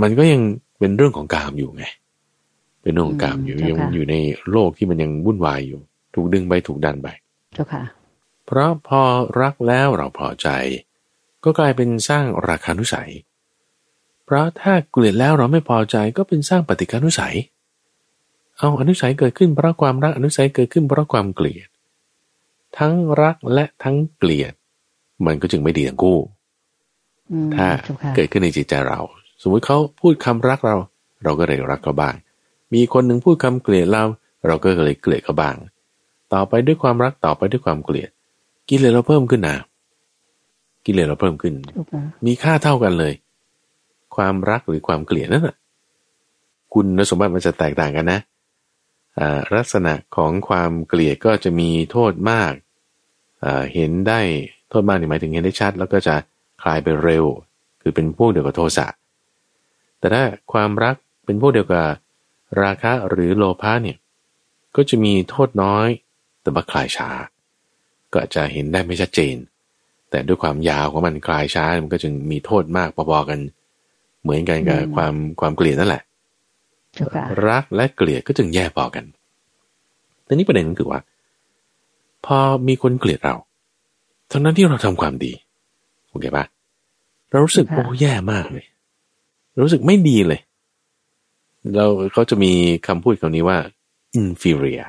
มันก็ยังเป็นเรื่องของกามอยู่ไง เป็นเรื่องของกามอยู่ยังอยู่ในโลกที่มันยังวุ่นวายอยู่ ถูกดึงไปถูกดันไปเจ้าค่ะ เพราะพอรักแล้วเราพอใจ ก็กลายเป็นสร้างราคานุสัย เพราะถ้าเกลียดแล้วเราไม่พอใจก็เป็นสร้างปฏิกานุสัย เอาอนุสัยเกิดขึ้นเพราะความรักอนุสัยเกิดขึ้นเพราะความเกลียด ทั้งรักและทั้งเกลียด มันก็จึงไม่ดีทั้งคู่อืม ถ้าเจ้าค่ะเกิดขึ้นในจิตใจเรา สมมติเขาพูดคำรักเรา เราก็เลยรักเขาบ้าง มีคนหนึ่งพูดคำเกลียดเรา เราก็เลยเกลียดเขาบ้าง ต่อไปด้วยความรักต่อไปด้วยความเกลียด กิเลสเราเพิ่มขึ้นนะกิเลสเราเพิ่มขึ้นเจ้าค่ะมีค่าเท่ากันเลย ความรักหรือความเกลียดนั่นแหะคุณสมบัติมันจะแตกต่างกันนะอ่าลักษณะของความเกลียดก็จะมีโทษมากอ่าเห็นได้โทษมากนี่หมายถึงเห็นได้ชัด แล้วก็จะ คลายไปเร็ว คือเป็นพวกเดียวกับโทสะ แต่ถ้าความรักเป็นพวกเดียวกับราคะหรือโลภะเนี่ยก็จะมีโทษน้อยแต่ว่าคลายช้า ก็อาจจะเห็นได้ไม่ชัดเจน แต่ด้วยความยาวของมันคลายช้ามันก็จึงมีโทษมากพอๆกัน เหมือนกันกับความความเกลียดนั่นแหละเจ้าค่ะรักและเกลียดก็จึงแย่พอกันแต่นี้ประเด็นก็คือว่า พอมีคนเกลียดเราทั้งนั้นที่เราทำความดี โอเคปะเรารู้สึกค่ะโอ้แย่มากเลยรู้สึกไม่ดีเลย เราเขาจะมีคำพูดคำนี้ว่า inferior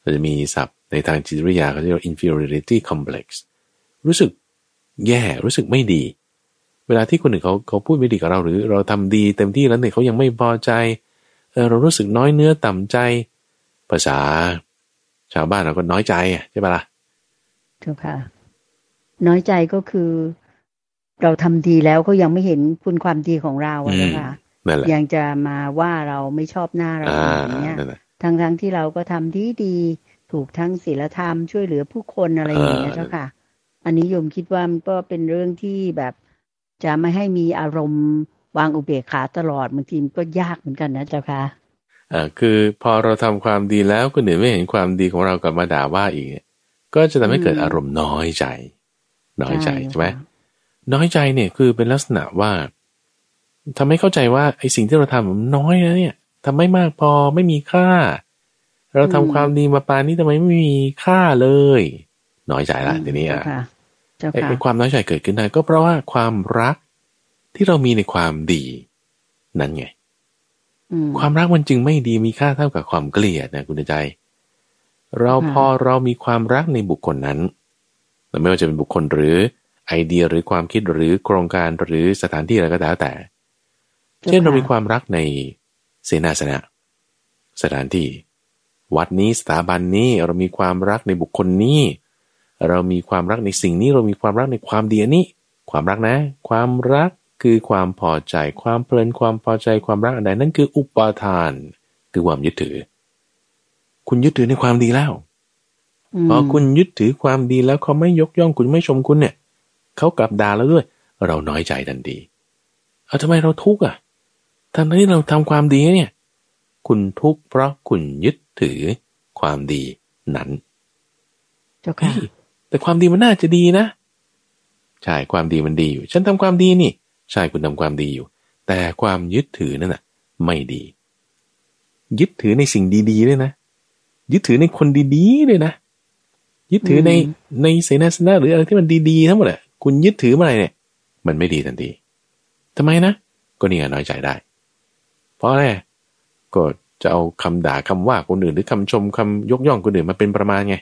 เราจะมีศัพท์ในทางจิตวิทยาเขาเรียกว่า inferiority complex รู้สึกแย่รู้สึกไม่ดี เวลาที่คนอื่นเขาเขาพูดไม่ดีกับเราหรือเราทำดีเต็มที่แล้วเนี่ยเขายังไม่พอใจเออเรารู้สึกน้อยเนื้อต่ำใจ ภาษา ชาวบ้านเราก็น้อยใจอะใช่ปะล่ะเจ้าค่ะ น้อยใจก็คือ เราทำดีแล้วเขายังไม่เห็นคุณความดีของเราอะอืมเจ้าค่ะนั่นแหละยังจะมาว่าเราไม่ชอบหน้าเราอ่าอย่างเงี้ยนั่นแหละทั้งทั้งๆที่เราก็ทำดีดีๆถูกทั้งศีลธรรมช่วยเหลือผู้คนอะไรอย่างเงี้ยเออเจ้าค่ะ อันนี้โยมคิดว่ามันก็เป็นเรื่องที่แบบจะไม่ให้มีอารมณ์วางอุเบกขาตลอดบางทีมันก็ยากเหมือนกันนะเจ้าค่ะอ่าคือพอเราทำความดีแล้วคนอื่นไม่เห็นความดีของเรากลับมาด่าว่าอีกเนี่ยก็จะทำให้เกิดอืมอารมณ์น้อยใจ น้อยใจใช่ใช่ไหมค่ะน้อยใจเนี่ยคือเป็นลักษณะว่าทำให้เข้าใจว่าไอ้สิ่งที่เราทำมันน้อยนะเนี่ยทำไม่มากพอไม่มีค่า เราทำความดีมาปานนี้ทำไมไม่มีค่าเลย น้อยใจละทีนี้อะเจ้าค่ะเจ้าไอ้ค่ะไอ้ความน้อยใจเกิดขึ้นได้ก็เพราะว่าความรักที่เรามีในความดี นั่นไงอืมความรักมันจึงไม่ดีมีค่าเท่ากับความเกลียดนะคุณใจ เราค่ะพอเรามีความรักในบุคคลนั้น ไม่ว่าจะเป็นบุคคลหรือไอเดียหรือความคิดหรือโครงการหรือสถานที่อะไรก็แล้วแต่ เช่นเรามีความรักในเสนาสนะ สถานที่ วัดนี้สถาบันนี้เรามีความรักในบุคคลนี้ เรามีความรักในสิ่งนี้เรามีความรักในความดีอันนี้ ความรักนะ ความรักคือความพอใจความเพลินความพอใจความรักอันใดนั่นคืออุปาทาน คือความยึดถือ คุณยึดถือในความดีแล้วม พอคุณยึดถือความดีแล้วเขาไม่ยกย่องคุณไม่ชมคุณเนี่ยเขากลับด่าแล้วด้วย เราน้อยใจทันทีเอาทำไมเราทุกข์อะทั้งที่เราทำความดีเนี่ย คุณทุกข์เพราะคุณยึดถือความดีนั้นเจ้าค่ะเฮ้ยแต่ความดีมันน่าจะดีนะใช่ความดีมันดีอยู่ ฉันทำความดีนี่ ใช่คุณทำความดีอยู่ แต่ความยึดถือนั่นน่ะ ไม่ดี ยึดถือในสิ่งดีๆด้วยนะยึดถือในคนดีๆด้วยนะ ยึดถือในอืมในเสนาสนะหรืออะไรที่มันดีๆทั้งหมดอะคุณยึดถือเมื่อไหร่เนี่ย มันไม่ดีทันทีทำไมนะ ก็นี่ไงน้อยใจได้ เพราะอะไรก็จะเอาคำด่าคำว่าคนอื่นหรือคำชมคำยกย่องคนอื่นมาเป็นประมาณไง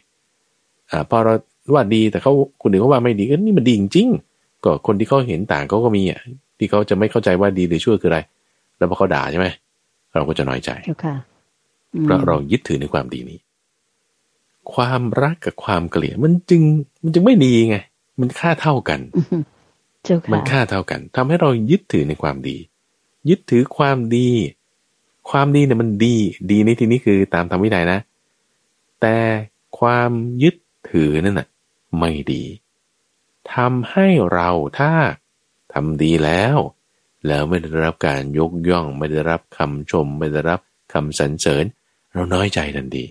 อ่าพอเราว่าดีแต่เขาคนอื่นเขาว่าไม่ดีก็นี่มันดีจริงๆก็คนที่เขาเห็นต่างเขาก็มีอะที่เขาจะไม่เข้าใจว่าดีหรือชั่วคืออะไร แล้วพอเขาด่าใช่ไหมเราก็จะน้อยใจเจ้าค่ะอืมเพราะเรายึดถือในความดีนี้ ความรักกับความเกลียดมันจึงมันจึงไม่ดีไง มันค่าเท่ากันอืมเจ้ามันค่ะค่าเท่ากันทำให้เรายึดถือในความดี ยึดถือความดี ความดีเนี่ยมันดี ดีในที่นี้คือตามธรรมวินัยนะ แต่ความยึดถือนั่นน่ะไม่ดีทำให้เราถ้าทำดีแล้ว แล้วไม่ได้รับการยกย่อง ไม่ได้รับคำชม ไม่ได้รับคำสรรเสริญ เราน้อยใจทันที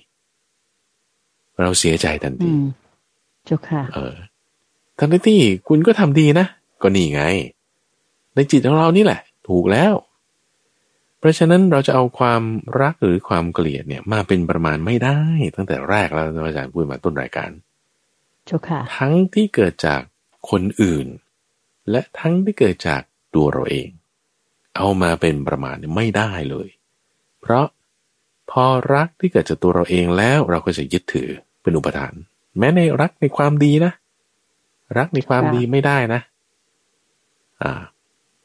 เราเสียใจทันอืทีมเจ้าค่ะ เออทั้งที่คุณก็ทำดีนะ ก็นี่ไง ในจิตของเรานี่แหละ ถูกแล้ว เพราะฉะนั้นเราจะเอาความรักหรือความเกลียดเนี่ย มาเป็นประมาณไม่ได้ ตั้งแต่แรกแล้วอาจารย์พูดมาต้นรายการเจ้าค่ะ ทั้งที่เกิดจากคนอื่น และทั้งที่เกิดจากตัวเราเอง เอามาเป็นประมาณเนี่ยไม่ได้เลย เพราะ พอรักที่เกิดจากตัวเราเองแล้วเราก็จะยึดถือเป็นอุปทาน แม้ในรักในความดีนะ รักในความดีไม่ได้นะ อ่า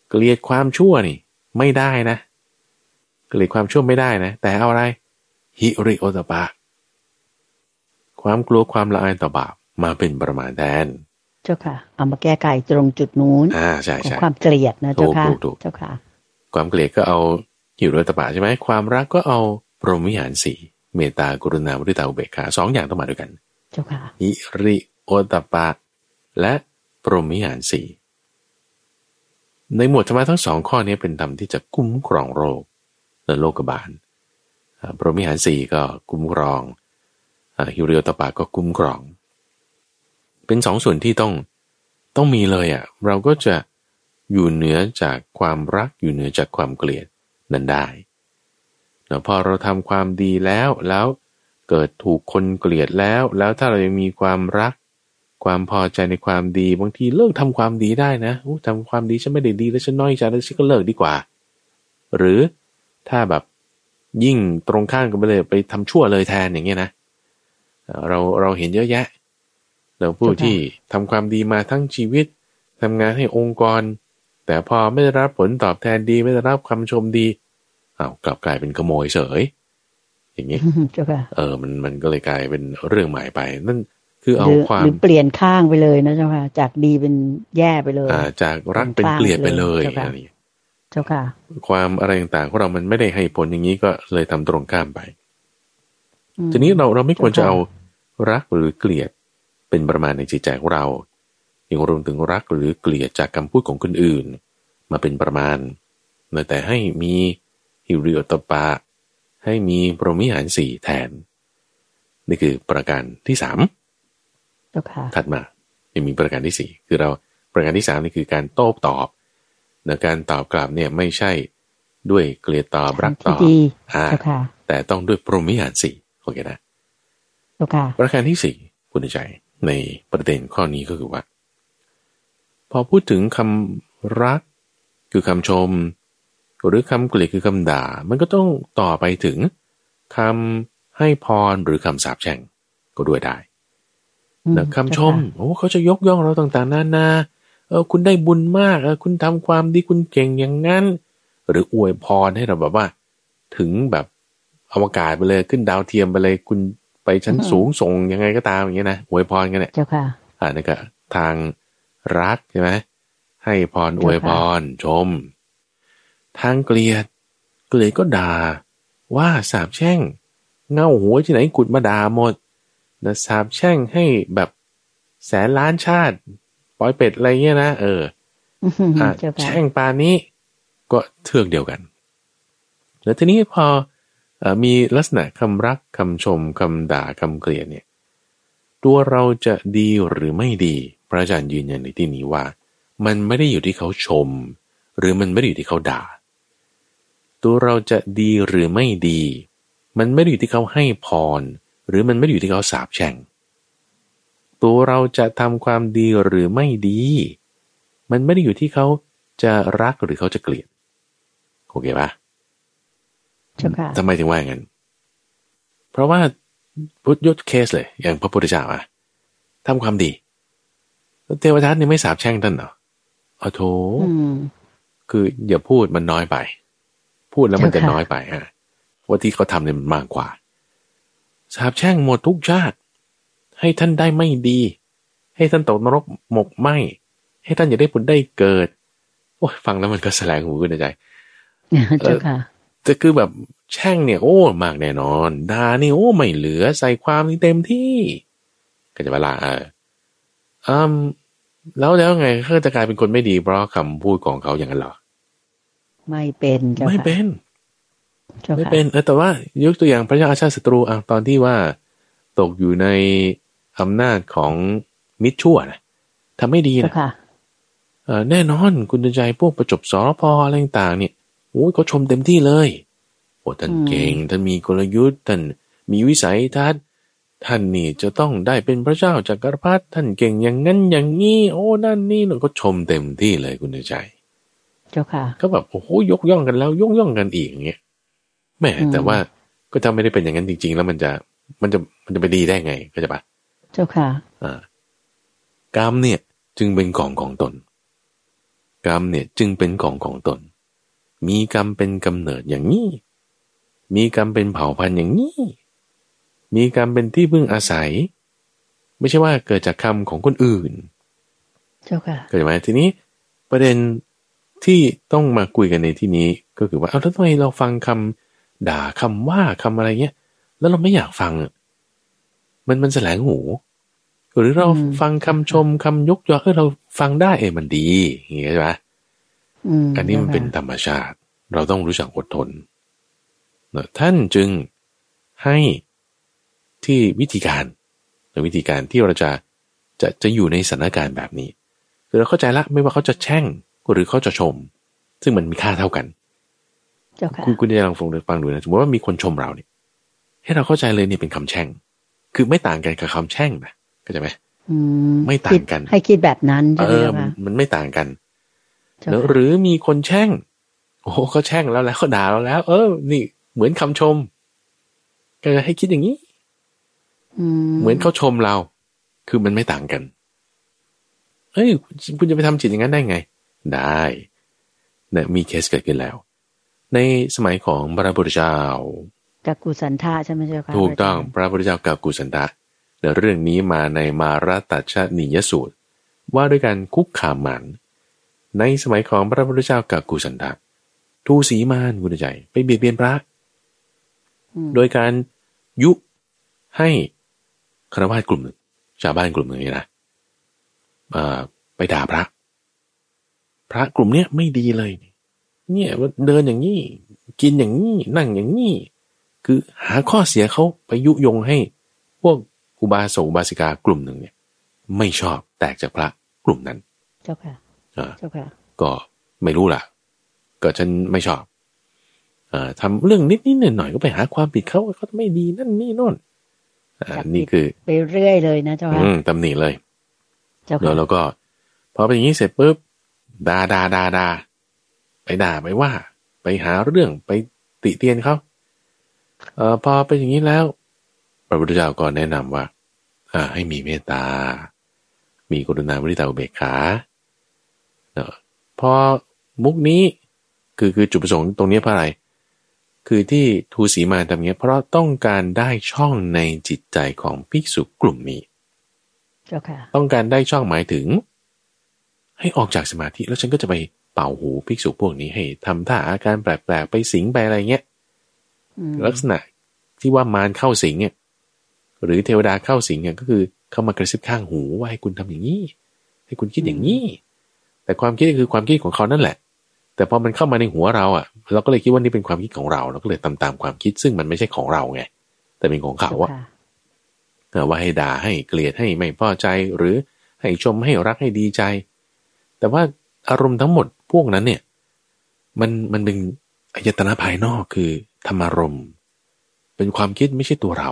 เกลียดความชั่วนี่ ไม่ได้นะเกลียดความชั่วไม่ได้นะ แต่เอาอะไร ฮิริโอตปะ ความกลัวความละอายต่อบาปมาเป็นประมาณแทนเจ้าค่ะ เอามาแก้ไขตรงจุดนู้นอ่าใช่ของใช่ความเกลียดนะเจ้าค่ะถูกถูกถูกเจ้าค่ะ ความเกลียดก็เอาหิริโอตปะใช่ไหมความรักก็เอา พรหมวิหารสี่เมตตากรุณามุทิตาอุเบกขาสองอย่างต้องมาด้วยกันเจ้าค่ะหิริโอตปะ และพรหมวิหารสี่ในหมวดธรรมะทั้งสองข้อนี้เป็นธรรมที่จะคุ้มครองโรคและโลกบาลอ่าพรหมวิหารสี่ก็คุ้มครองอ่าหิริโอตปะก็คุ้มครอง เป็นสองส่วนที่ต้องต้องมีเลยอะเราก็จะอยู่เหนือจากความรักอยู่เหนือจากความเกลียดนั้นได้ แล้วพอเราทำความดีแล้วแล้วเกิดถูกคนเกลียดแล้ว แล้วถ้าเรายังมีความรัก ความพอใจในความดีบางทีเลิกทำความดีได้นะอู้ทำความดีฉันไม่ได้ดีแล้วฉันน้อยใจแล้วฉันก็เลิกดีกว่า หรือถ้าแบบยิ่งตรงข้ามกันไปเลยไปทำชั่วเลยแทนอย่างเงี้ยนะเราเราเห็นเยอะแยะเราผู้ที่ทำความดีมาทั้งชีวิตทำงานให้องค์กร แต่พอไม่ได้รับผลตอบแทนดี ไม่ได้รับคำชมดี อ้าวกลับกลายเป็นขโมยเฉย อย่างนี้เจ้าค่ะเออมันมันก็เลยกลายเป็นเรื่องใหม่ไป นั่นคือหเอารือความหรือเปลี่ยนข้างไปเลยนะเจ้าค่ะ จากดีเป็นแย่ไปเลย อ่า จากรักเป็นเกลียดไปเลยเจ้าค่ะอะไรอย่างเงี้ยเจ้าค่ะ ความอะไรต่างๆของเรามันไม่ได้ให้ผลอย่างนี้ก็เลยทำตรงข้ามไปอืมทีนี้เราเราไม่ควรจะเจ้าค่ะเอารักหรือเกลียดเป็นประมาณในจิตใจของเรายังรวมถึงรักหรือเกลียดจากคำพูดของคนอื่น มาเป็นประมาณแต่ให้มี ฮิริโอตปะ ให้มีพรหมิหารสี่แทน นี่คือประการที่สามเจ้าค่ะถัดมายังมีประการที่สี่คือเราประการที่สามนี่คือการโต้ตอบในการตอบกลับเนี่ยไม่ใช่ด้วยเกลียดตอบรักตที่อบดีอ่าเจ้าค่ะแต่ต้องด้วยพรหมิหารสี่โอเคนะเจ้าค่ะประการที่สี่คุณใจในประเด็นข้อนี้ก็คือว่า พอพูดถึงคำรักคือคำชม หรือคำเกลียดคือคำด่า มันก็ต้องต่อไปถึงคำให้พรหรือคำสาปแช่งก็ด้วยได้อืมนะคำชมเจ้าค่ะโอ้เขาจะยกย่องเราต่างๆนานาเออคุณได้บุญมากเออคุณทำความดีคุณเก่งอย่างนั้น หรืออวยพรให้เราแบบว่า ถึงแบบอวกาศไปเลยขึ้นดาวเทียมไปเลย คุณไปชั้นสูงส่งยังไงก็ตามอย่างเงี้ยนะอวยพรกันเนี่ยเจ้าค่ะอ่านี่ก็ทางรักใช่ไหมให้พรอวยพรชม ทางเกลียด เกลียดก็ด่า ว่าสาบแช่ง เงาหัวที่ไหนกุดมาด่าหมดนะสาบแช่งให้แบบแสนล้านชาติปล่อยเป็ดอะไรเงี้ยนะเอออืมอะเจ้าค่ะแช่งปานนี้ ก็เทือกเดียวกัน แล้วทีนี้พอเอ่อมีลักษณะคำรักคำชมคำด่าคำเกลียดเนี่ย ตัวเราจะดีหรือไม่ดี พระอาจารย์ยืนยันในที่นี้ว่า มันไม่ได้อยู่ที่เขาชม หรือมันไม่ได้อยู่ที่เขาด่า ตัวเราจะดีหรือไม่ดี มันไม่ได้อยู่ที่เขาให้พร หรือมันไม่ได้อยู่ที่เขาสาบแช่ง ตัวเราจะทำความดีหรือไม่ดี มันไม่ได้อยู่ที่เขาจะรักหรือเขาจะเกลียดโอเคปะเจ้าค่ะทำไมถึงว่าอย่างนั้น เพราะว่าพุทธยศเคสเลย อย่างพระพุทธเจ้าอะทำความดีแล้วเทวทัตนี่ไม่สาบแช่งท่านเหรออ๋อโถอืมคืออย่าพูดมันน้อยไป พูดแล้วมันจะเจ้าค่ะน้อยไปฮะว่าที่เขาทำเนี่ยมันมากกว่าสาบแช่งหมดทุกชาติ ให้ท่านได้ไม่ดี ให้ท่านตกนรกหมกไหมให้ท่านอย่าได้ผลได้เกิดโอ้ยฟังแล้วมันก็แสลงหูขึ้นในใจเจ้าค่ะแต่คือแบบแช่งเนี่ย โอ้มากแน่นอนด่านี่โอ้ไม่เหลือใส่ความนี่เต็มที่ก็จะเวลาเอออืมแล้วแล้วไงเขาจะกลายเป็นคนไม่ดีเพราะคำพูดของเขาอย่างนั้นเหรอ ไม่เป็นเจ้าค่ะไม่เป็นเจ้าไม่ค่ะเป็นเออแต่ว่ายกตัวอย่างพระเจ้าอาชาติศัตรูอะตอนที่ว่าตกอยู่ในอำนาจของมิตรชั่วนะทำไม่ดีเจ้านะค่ะเออแน่นอนคุณใจพวกประจบสรพอะไรต่างๆเนี่ยโอ้ยเขาชมเต็มที่เลยโอ้ท่านอืมเก่งท่านมีกลยุทธ์ท่านมีวิสัยทัศน์ท่านนี่จะต้องได้เป็นพระเจ้าจักรพรรดิท่านเก่งอย่างนั้นอย่างนี้ โอ้นั่นนี่เราก็ชมเต็มที่เลยคุณใจ เจ้าค่ะ ก็แบบโอ้โหยกย่องกันแล้วยกย่องกันอีกอย่างเงี้ยแหม่อืมแต่ว่าก็ถ้าไม่ได้เป็นอย่างนั้นจริง ๆ แล้วมันจะมันจะมันจะไปดีได้ไงก็จะปะเจ้าค่ะอ่ากรรมเนี่ย จึงเป็นของของตน กรรมเนี่ย จึงเป็นของของตน มีกรรมเป็นกำเนิดอย่างนี้ มีกรรมเป็นเผ่าพันธุ์อย่างนี้ มีกรรมเป็นที่พึ่งอาศัย ไม่ใช่ว่าเกิดจากคำของคนอื่น เจ้าค่ะเกิดไหมทีนี้ประเด็น ที่ต้องมาคุยกันในที่นี้ก็คือว่า เอาแล้วทำไมเราฟังคำด่าคำว่าคำอะไรเงี้ย แล้วเราไม่อยากฟังอะมันมันแสลงหู หรือเราอืมฟังคำชมคำยกยอเออเราฟังได้เออมันดีอย่างเงี้ยใช่ไหมอืมอันนี้มันเป็นธรรมชาติ เราต้องรู้จักอดทนเนอะท่านจึงให้ที่วิธีการหรือวิธีการที่เราจะจะจะอยู่ในสถานการณ์แบบนี้ คือเราเข้าใจละไม่ว่าเขาจะแช่ง หรือเขาจะชม ซึ่งมันมีค่าเท่ากันเจ้าค่ะคุณคุณจะลองฟังดูฟังดูนะสมมติว่ามีคนชมเราเนี่ย ให้เราเข้าใจเลยเนี่ยเป็นคำแช่ง คือไม่ต่างกันกับคำแช่งนะเข้าใจไหมอืมไม่ต่างกันคิดให้คิดแบบนั้นเอใช่ไหมอเจ้ามันค่ะมันไม่ต่างกันเจ้าแล้วค่ะหรือมีคนแช่ง โอ้โหเขาแช่งแล้วแล้วเขาด่าเราแล้ว เออ นี่เหมือนคำชม ก็ให้คิดอย่างนี้อืมเหมือนเขาชมเรา คือมันไม่ต่างกันเฮ้ยคุณจะไปทำจิตอย่างนั้นได้ไง ได้เนี่ยมีเคสเกิดขึ้นแล้ว ในสมัยของพระพุทธเจ้ากับกุสันทาใช่ไหมเจ้าค่ะถูกต้องพระาจารย์พระพุทธเจ้ากับกุสันตะเดี๋ยวเรื่องนี้มาในมาราตัชนิยสูตร ว่าด้วยการคุกคามมัน ในสมัยของพระพุทธเจ้ากับกุสันตะทูสีมานคุณใจไปเบียดเบียนพระอืมโดยการยุให้คารวะกลุ่มหนึ่งชาวบ้านกลุ่มหนึ่งนี่นะอ่าไปด่าพระ พระกลุ่มเนี้ยไม่ดีเลย เนี่ยว่าเดินอย่างนี้ กินอย่างนี้ นั่งอย่างนี้ คือหาข้อเสียเขาไปยุยงให้ พวกอุบาสกอุบาสิกากลุ่มหนึ่งเนี่ย ไม่ชอบแตกจากพระกลุ่มนั้น เจ้าค่ะอ่าเจ้าค่ะ ก็ไม่รู้ล่ะ ก็ฉันไม่ชอบเอ่อทำเรื่องนิดนิดหน่อยหน่อยๆก็ไปหาความผิดเขาเขาไม่ดีนั่นนี่โน่นอ่าจับผิดนี่คือ ไปเรื่อยเลยนะเจ้าค่ะอืมตำหนิเลย เจ้าแล้ค่ะวเราก็ พอเป็นอย่างนี้เสร็จปุ๊บ ด่าด่าด่าด่าไปด่าไปว่า ไปหาเรื่องไปติเตียนเขาเอ่อพอเป็นอย่างนี้แล้ว พระพุทธเจ้าก็แนะนำว่าอ่าให้มีเมตตา มีกรุณาบริตาอุเบกขาเนอะพอมุกนี้คือคือจุดประสงค์ตรงนี้เพราะอะไร คือที่ทูสีมาทำอย่างเงี้ยเพราะต้องการได้ช่องในจิตใจของภิกษุกลุ่มนี้เจ้าค่ะต้องการได้ช่องหมายถึง ให้ออกจากสมาธิแล้วฉันก็จะไปเป่าหูภิกษุพวกนี้ให้ทำท่าอาการแปลกๆไปสิงไปอะไรเงี้ยอืมลักษณะที่ว่ามารเข้าสิงเนี่ยหรือเทวดาเข้าสิงเนี่ยก็คือเข้ามากระซิบข้างหูว่าให้คุณทำอย่างนี้ ให้คุณคิดอย่างนี้ แต่ความคิดก็คือความคิดของเขานั่นแหละ แต่พอมันเข้ามาในหัวเราอะ เราก็เลยคิดว่านี่เป็นความคิดของเราเราก็เลยตามตามความคิดซึ่งมันไม่ใช่ของเราไงแต่เป็นของเขาเจ้าอะค่ะเออว่าให้ด่าให้เกลียดให้ไม่พอใจหรือให้ชมให้รักให้ดีใจ แต่ว่าอารมณ์ทั้งหมดพวกนั้นเนี่ย มันมันเป็นอายตนะภายนอกคือธรรมารมณ์ เป็นความคิดไม่ใช่ตัวเรา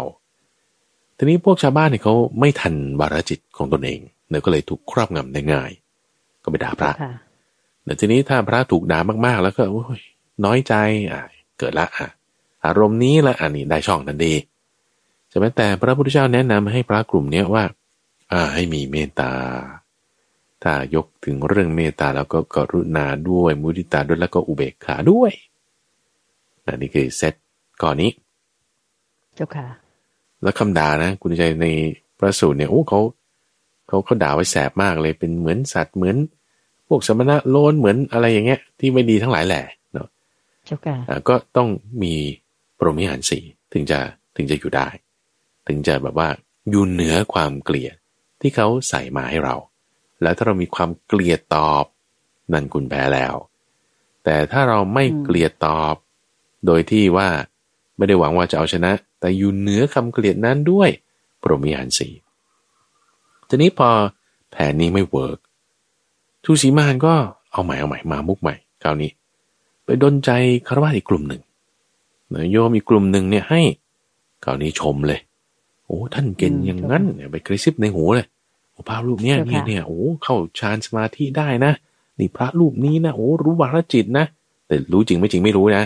ทีนี้พวกชาวบ้านเนี่ยเขาไม่ทันวาระจิตของตนเองเนี่ยก็เลยถูกครอบงำได้ง่าย ก็ไปด่าพระเจ้าค่ะแต่ทีนี้ถ้าพระถูกด่ามากๆ แล้วก็โอ้ยน้อยใจอะเกิดละอะอารมณ์นี้ละอันนี้ได้ช่องทันทีใช่ไหมแต่พระพุทธเจ้าแนะนำให้พระกลุ่มเนี้ยว่า อ่าให้มีเมตตา ถ้ายกถึงเรื่องเมตตาแล้วก็กรุณาด้วยมุทิตาด้วยแล้วก็อุเบกขาด้วยนะนี่คือเซตก่อนนี้เจ้าค่ะ แล้วคำด่านะ คุณใจในพระสูตรเนี่ยโอ้เขาเขาเขาด่าไว้แสบมากเลยเป็นเหมือนสัตว์เหมือน พวกสมณะโลนเหมือนอะไรอย่างเงี้ย ที่ไม่ดีทั้งหลายแหละเนาะเจ้าค่ะอ่าก็ต้องมีปรมิหารสีถึงจะถึงจะอยู่ได้ ถึงจะแบบว่าอยู่เหนือความเกลียดที่เขาใส่มาให้เรา แล้วถ้าเรามีความเกลียดตอบ นั่นคุณแพ้แล้ว แต่ถ้าเราไม่เกลียดตอบ โดยที่ว่าไม่ได้หวังว่าจะเอาชนะ แต่อยู่เหนือคำเกลียดนั้นด้วยปรมิหารสีทีนี้พอแผนนี้ไม่เวิร์กทูสีมานก็เอาใหม่เอาใหม่มามุกใหม่คราวนี้ ไปดนใจคารวะอีกกลุ่มหนึ่งนะโยมอีกกลุ่มหนึ่งเนี่ยให้คราวนี้ชมเลย โอ้ท่านเก่งอืมอย่างนั้นเนี่ยไปกระซิบในหูเลย โอ้พระรูปเนี้ยเจ้าเนี่ยค่ะเนี่ยโอ้เข้าฌานสมาธิได้นะนี่พระรูปนี้นะโอ้รู้วาระจิตนะแต่รู้จริงไม่จริงไม่รู้นะ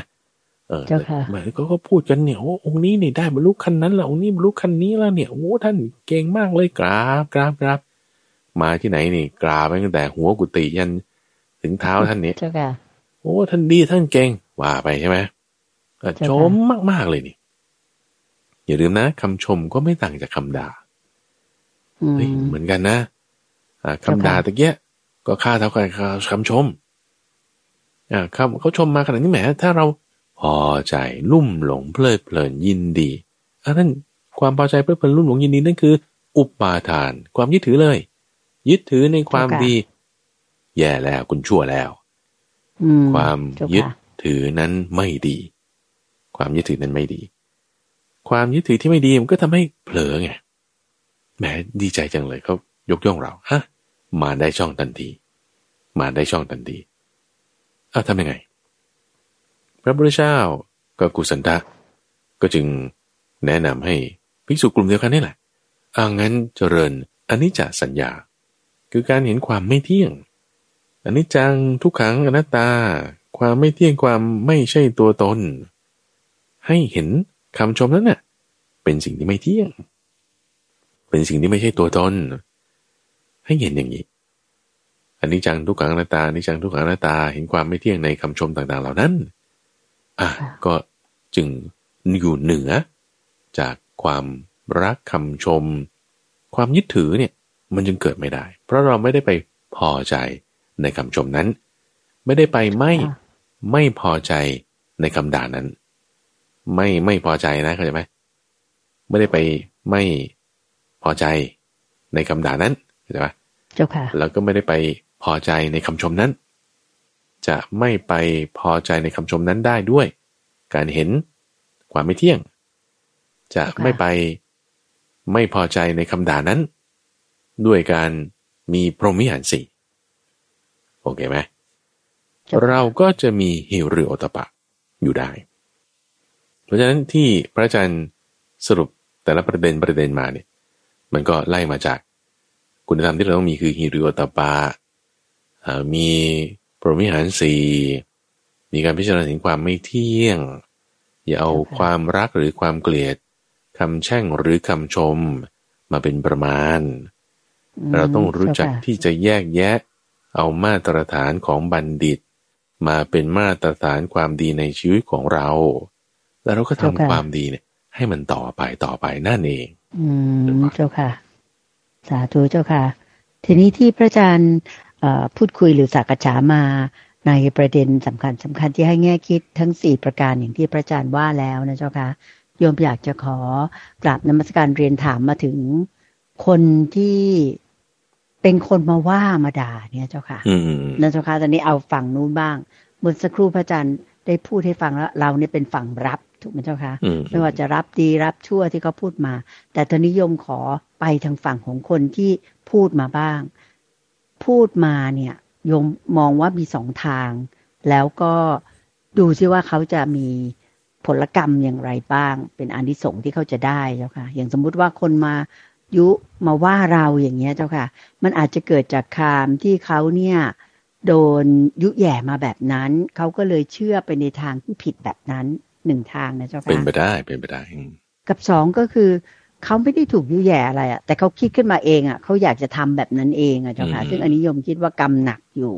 เออหมายก็ก็พูดกันเนี่ยโอ้องค์นี้นี่ได้บรรลุขั้นนั้นแล้วองค์นี้บรรลุขั้นนี้แล้วเนี่ยโอ้ท่านเก่งมากเลยกราบกราบกราบมาที่ไหนนี่กราบไปตั้งแต่หัวกุฏิยันถึงเท้าท่านนี้เจ้าค่ะโอ้ท่านดีท่านเก่งว่าไปใช่ไหมชมมากๆเลยนี่ อย่าลืมนะคำชมก็ไม่ต่างจากคาด่า เฮ้ยเหมือนกันนะคำด่าตะเกียก็ค่าเท่ากันคำชมอ่าคำเขาชมมาขนาดนี้แหมถ้าเราพอใจลุ่มหลงเพลิดเพลินยินดีอันนั้นความพอใจเพลิดเพลินลุ่มหลงยินดีนั่นคือ อุปาทาน ความยึดถือเลย ยึดถือในความดี แย่แล้วคุณชั่วแล้วความยึดถือนั้นไม่ดี ความยึดถือนั้นไม่ดี ความยึดถือที่ไม่ดีมันก็ทำให้เผลอไง แหมดีใจจังเลยเขายกย่องเราฮะมาได้ช่องทันที มาได้ช่องทันทีเอาทำยังไง พระพุทธเจ้าก็กุสันทะก็จึงแนะนำให้ภิกษุกลุ่มเดียวกันนี่แหละอางั้นเจริญอันนี้จะสัญญา คือการเห็นความไม่เที่ยงอันนี้จังทุกขังอนัตตา ความไม่เที่ยงความไม่ใช่ตัวตน ให้เห็นคำชมนั้นน่ะเป็นสิ่งที่ไม่เที่ยง เป็นสิ่งที่ไม่ใช่ตัวตน ให้เห็นอย่างนี้ อันนี้จังทุกขังอนัตตาอันนี้จังทุกขังอนัตตา เห็นความไม่เที่ยงในคำชมต่าง ๆ เหล่านั้น อะก็จึงอยู่เหนือ จากความรักคำชม ความยึดถือเนี่ย มันจึงเกิดไม่ได้ เพราะเราไม่ได้ไปพอใจในคำชมนั้น ไม่ได้ไปไม่ไม่พอใจในคำด่านั้น ไม่ไม่พอใจนะเข้าใจไหมไม่ได้ไปไม่ พอใจในคำด่านั้นเข้าใจไหมเจ้าค่ะ แล้วก็ไม่ได้ไปพอใจในคำชมนั้น จะไม่ไปพอใจในคำชมนั้นได้ด้วย การเห็นความไม่เที่ยง จะไม่ไปไม่พอใจในคำด่านั้น ด้วยการมีพรหมิหารสี่โอเคไหมเราก็จะมีหิริโอตปะอยู่ได้ เพราะฉะนั้นที่พระอาจารย์สรุปแต่ละประเด็นประเด็นมาเนี่ย มันก็ไล่มาจาก คุณธรรมที่เราต้องมีคือหิริโอตปะมีปรมิหารสีมีการพิจารณาถึงความไม่เที่ยง อย่าเอาความรักหรือความเกลียดคำแช่งหรือคำชมมาเป็นประมาณ เราต้องรู้จักที่จะแยกแยะ เอามาตรฐานของบัณฑิต มาเป็นมาตรฐานความดีในชีวิตของเรา แล้วเราก็ทำความดีเนี่ยให้มันต่อไปต่อไปนั่นเอง อืมเจ้าค่ะ สาธุเจ้าค่ะ ทีนี้ที่พระอาจารย์พูดคุยหรือสักษามาในประเด็นสำคัญสำคัญที่ให้แง่คิดทั้งสี่ประการอย่างที่พระอาจารย์ว่าแล้วนะเจ้าค่ะโยมอยากจะขอกราบนมัสการเรียนถามมาถึงคนที่เป็นคนมาว่ามาด่าเนี่ยเจ้าค่ะนะเจ้าค่ะตอนนี้เอาฝั่งนู้นบ้างเมื่อสักครู่พระอาจารย์ ได้พูดให้ฟังแล้ว เราเนี่ยเป็นฝั่งรับถูกไหมเจ้าค่ะไม่ว่าจะรับดีรับชั่วที่เขาพูดมา แต่ตอนนี้โยมขอไปทางฝั่งของคนที่พูดมาบ้าง พูดมาเนี่ยโยมมองว่ามีสองทาง แล้วก็ดูซิว่าเขาจะมีผลกรรมอย่างไรบ้าง เป็นอันที่สงที่เขาจะได้เจ้าค่ะ อย่างสมมุติว่าคนมายุมาว่าเราอย่างเงี้ยเจ้าค่ะ มันอาจจะเกิดจากคามที่เขาเนี่ย โดนยุแย่มาแบบนั้น เขาก็เลยเชื่อไปในทางที่ผิดแบบนั้นหนึ่งทางนะเจ้าค่ะเป็นไปได้เป็นไปได้ กับสองก็คือเขาไม่ได้ถูกยุแย่อะไรอะ แต่เขาคิดขึ้นมาเองอะเขาอยากจะทำแบบนั้นเองอะเจ้าค่ะ ซึ่งอันนี้ยมคิดว่ากรรมหนักอยู่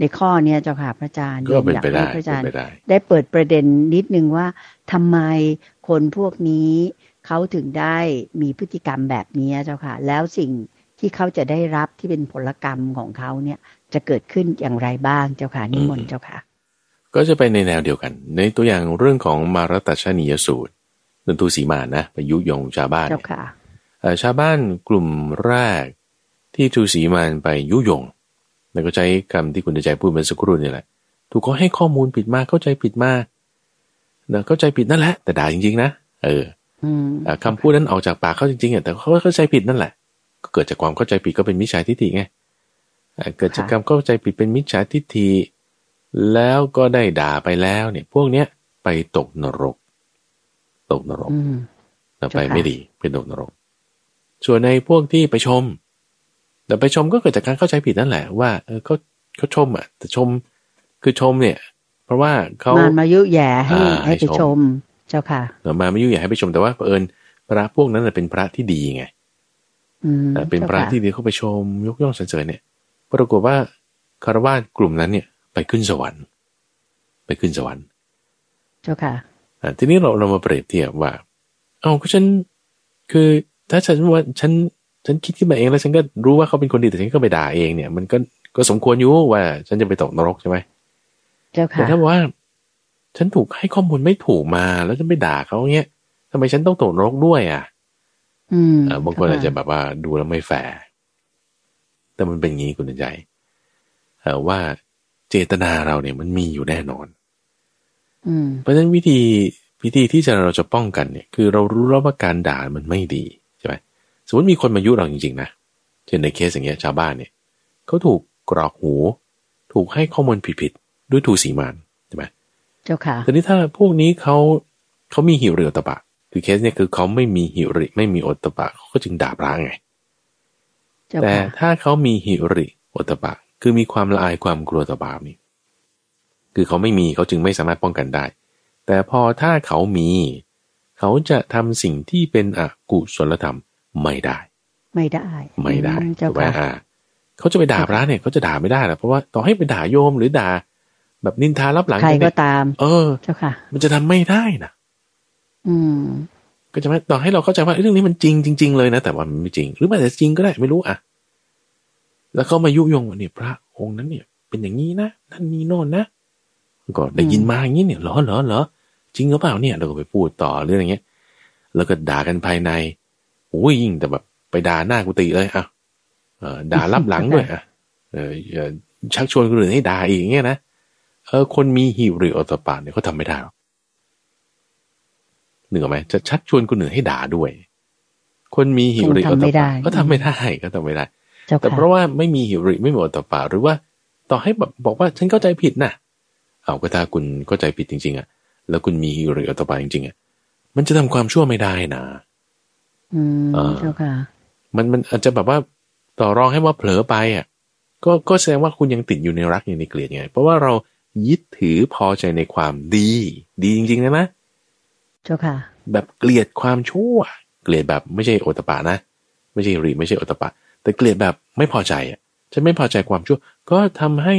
ในข้อเนี้ยเจ้าค่ะพระอาจารย์ก็เป็นไปได้พระอาจารย์ได้เปิดประเด็นนิดนึงว่าทำไมคนพวกนี้เขาถึงได้มีพฤติกรรมแบบนี้เจ้าค่ะ แล้วสิ่งที่เขาจะได้รับที่เป็นผลกรรมของเขาเนี่ย จะเกิดขึ้นอย่างไรบ้างเจ้าค่ะนิมนต์เจ้าค่ะ ก็จะไปในแนวเดียวกัน ในตัวอย่างเรื่องของมารตัชนียสูตรนนทูสีมานะไปยุยงชาวบ้านชาวบ้านกลุ่มแรกที่ทูสีมานไปยุยงแล้วก็ใช้คำที่คุณใจพูดเมื่อสักครู่นี่แหละ ถูกเขาให้ข้อมูลผิดมากเข้าใจผิดมากนะเข้าใจผิดนั่นแหละ แต่ด่าจริงๆนะเออคำพูดนั้นออกจากปากเขาจริงๆอะแต่เขาเข้าใจผิดนั่นแหละ ก็เกิดจากความเข้าใจผิดก็เป็นมิจฉาทิฏฐิไง เกิดจากการเข้าใจผิดเป็นมิจฉาทิฏฐิแล้วก็ได้ด่าไปแล้วเนี่ย พวกเนี้ยไปตกนรก ตกนรกต่อไปไม่ดีเป็นตกนรก ส่วนในพวกที่ไปชม แต่ไปชมก็เกิดจากการเข้าใจผิดนั่นแหละ ว่าเออเขาเขาชมอะ แต่ชมคือชมเนี่ย เพราะว่าเขามารมายุแย่ให้อ่าให้ไปให้ชมชม เจ้าค่ะเออมาไม่ยุ่งอยากให้ไปชมแต่ว่าเผอิญพระพวกนั้นนะเป็นพระที่ดีไงอืมเออเป็นพระจ้าค่ที่ดีเขาไปชม ยกย่องสรรเสริญเนี่ย ปรากฏว่าคารวาสกลุ่มนั้นเนี่ยไปขึ้นสวรรค์ ไปขึ้นสวรรค์ เจ้าค่ะอะทีนี้เราเรามาเปรียบเทียบว่า เอ้าก็ฉันคือถ้าฉันว่าฉันฉันคิดขึ้นมาเองแล้วฉันก็รู้ว่าเขาเป็นคนดีแต่ฉันก็ไปด่าเองเนี่ย มันก็ก็สมควรอยู่ว่า ฉันจะไปตกนรกใช่ไหมเจ้าแต่ค่ะถ้าบอกว่า ฉันถูกให้ข้อมูลไม่ถูกมาแล้วฉันไปด่าเขาเงี้ยทำไมฉันต้องตกนรกด้วยอะ อืมเออบางคนอาจจะแบบว่าดูแล้วไม่แฟร์ แต่มันเป็นอย่างนี้คุณใจเออว่าเจตนาเราเนี่ยมันมีอยู่แน่นอนอืมเพราะฉะนั้นวิธีวิธีที่จะเราจะป้องกันเนี่ย คือเรารู้แล้วว่าการด่ามันไม่ดีใช่ไหมสมมติมีคนมายุเราจริงๆนะเช่นในเคสอย่างเงี้ยชาวบ้านเนี่ยเขาถูกกรอกหู ถูกให้ข้อมูลผิดๆด้วยทูสีมานใช่ไหมเจ้าค่ะทีนี้ถ้าพวกนี้เขาเขามีหิริโอตปะคือเคสเนี่ยคือเขาไม่มีหิริไม่มีโอตปะเขาก็จึงด่าพระไงเจ้า แต่ค่ะถ้าเขามีหิริโอตปะ คือมีความละอายความกลัวต่อบาปนี่คือเขาไม่มีเขาจึงไม่สามารถป้องกันได้ แต่พอถ้าเขามี เขาจะทำสิ่งที่เป็นอกุศลธรรมไม่ได้ ไม่ได้ ไม่ได้อืเจ้าถูกไหมค่ะอ่าเขาจะไปด่าพระเนี่ยเขาจะด่าไม่ได้หรอกเพราะว่าต่อให้ไปด่าโยมหรือด่า แบบนินทารับหลังใครนก็เนี่ยตาม เออ เจ้าค่ะ มันจะทำไม่ได้นะอืม ก็จะไม่ต่อให้เราเข้าใจว่าเรื่องนี้มันจริงจริง ๆ เลยนะ แต่ว่ามันไม่จริง หรือมันอาจะจริงก็ได้ไม่รู้อะ แล้วเขามายุยงว่าเนี่ยพระองค์นั้นเนี่ย เป็นอย่างนี้นะนั่นนี่โน่นนะก็ได้ยินมาอย่างนี้เนี่ยเหรอเหรอเหรอจริงหรือเปล่าเนี่ย เราก็ไปพูดต่อเรื่องอย่างเงี้ย แล้วก็ด่ากันภายในโอ้ยยิ่งแต่แบบไปด่าหน้ากุฏิเลยอะด่ารับหลังด้วยอะเออชักชวนคนอื่นให้ด่าอีกอย่างเงี้ยนะเออคนมีหิริโอตปาเนี่ยเขาทำไม่ได้หรอก นึกออกไหมจะชักชวนคนอื่นให้ด่าด้วย คนมีหิริโอตปาก็ทำไม่ได้ก็ทำไม่ได้เจ้าแต่ค่ะเพราะว่าไม่มีหิริไม่มีโอตปาหรือว่าต่อให้แบบบอกว่าฉันเข้าใจผิดนะเอาก็ถ้าคุณเข้าใจผิดจริง ๆอะแล้วคุณมีหิริโอตปาจริงๆอะมันจะทำความชั่วไม่ได้นะอืมเออเจ้าค่ะมันมันอาจจะแบบว่าต่อรองให้ว่าเผลอไปอะก็ก็แสดงว่าคุณยังติดอยู่ในรักอยู่ในเกลียดไง เพราะว่าเรายึดถือพอใจในความดี ดีจริงๆนะนะ เจ้าค่ะ แบบเกลียดความชั่ว เกลียดแบบไม่ใช่โอตปานะ ไม่ใช่รีไม่ใช่โอตปาแต่เกลียดแบบไม่พอใจอะฉันไม่พอใจความชั่ว ก็ทำให้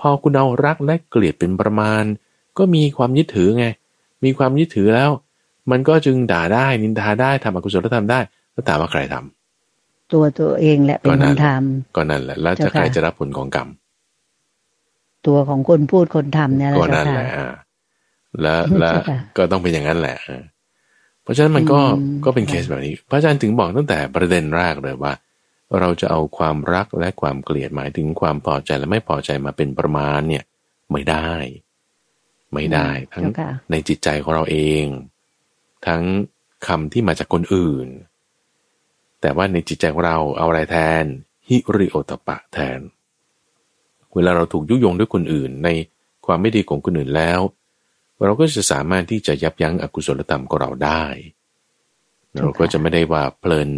พอคุณเอารักและเกลียดเป็นประมาณ ก็มีความยึดถือไง มีความยึดถือแล้ว มันก็จึงด่าได้นินทาได้ทำอกุศลธรรมได้แล้วถามว่าใครทำตัวตัวเองแหละเป็นก็คนั่นนทก็นั่นแหละแล้วจะเจ้าใครค่ะจะรับผลของกรรมำตัวของคนพูดคนทำเนี่ยแหละก็เจ้านั่นค่ะแหละอ่า แล้วแล้วเจ้าค่ะก็ต้องเป็นอย่างนั้นแหละอ่าเพราะฉะนั้นมันก็อืมก็เป็นเคสแบบนี้ พระอาจารย์ถึงบอกตั้งแต่ประเด็นแรกเลยว่า เราจะเอาความรักและความเกลียดหมายถึงความพอใจและไม่พอใจมาเป็นประมาณเนี่ย ไม่ได้ ไม่ได้ ทั้งเจ้าค่ะในจิตใจของเราเอง ทั้งคำที่มาจากคนอื่น แต่ว่าในจิตใจของเราเอาอะไรแทนฮิริโอตปะแทน เวลาเราถูกยุยงด้วยคนอื่นในความไม่ดีของคนอื่นแล้ว เราก็จะสามารถที่จะยับยั้งอกุศลธรรมของเราได้ เราก็จะไม่ได้ว่าเพลิน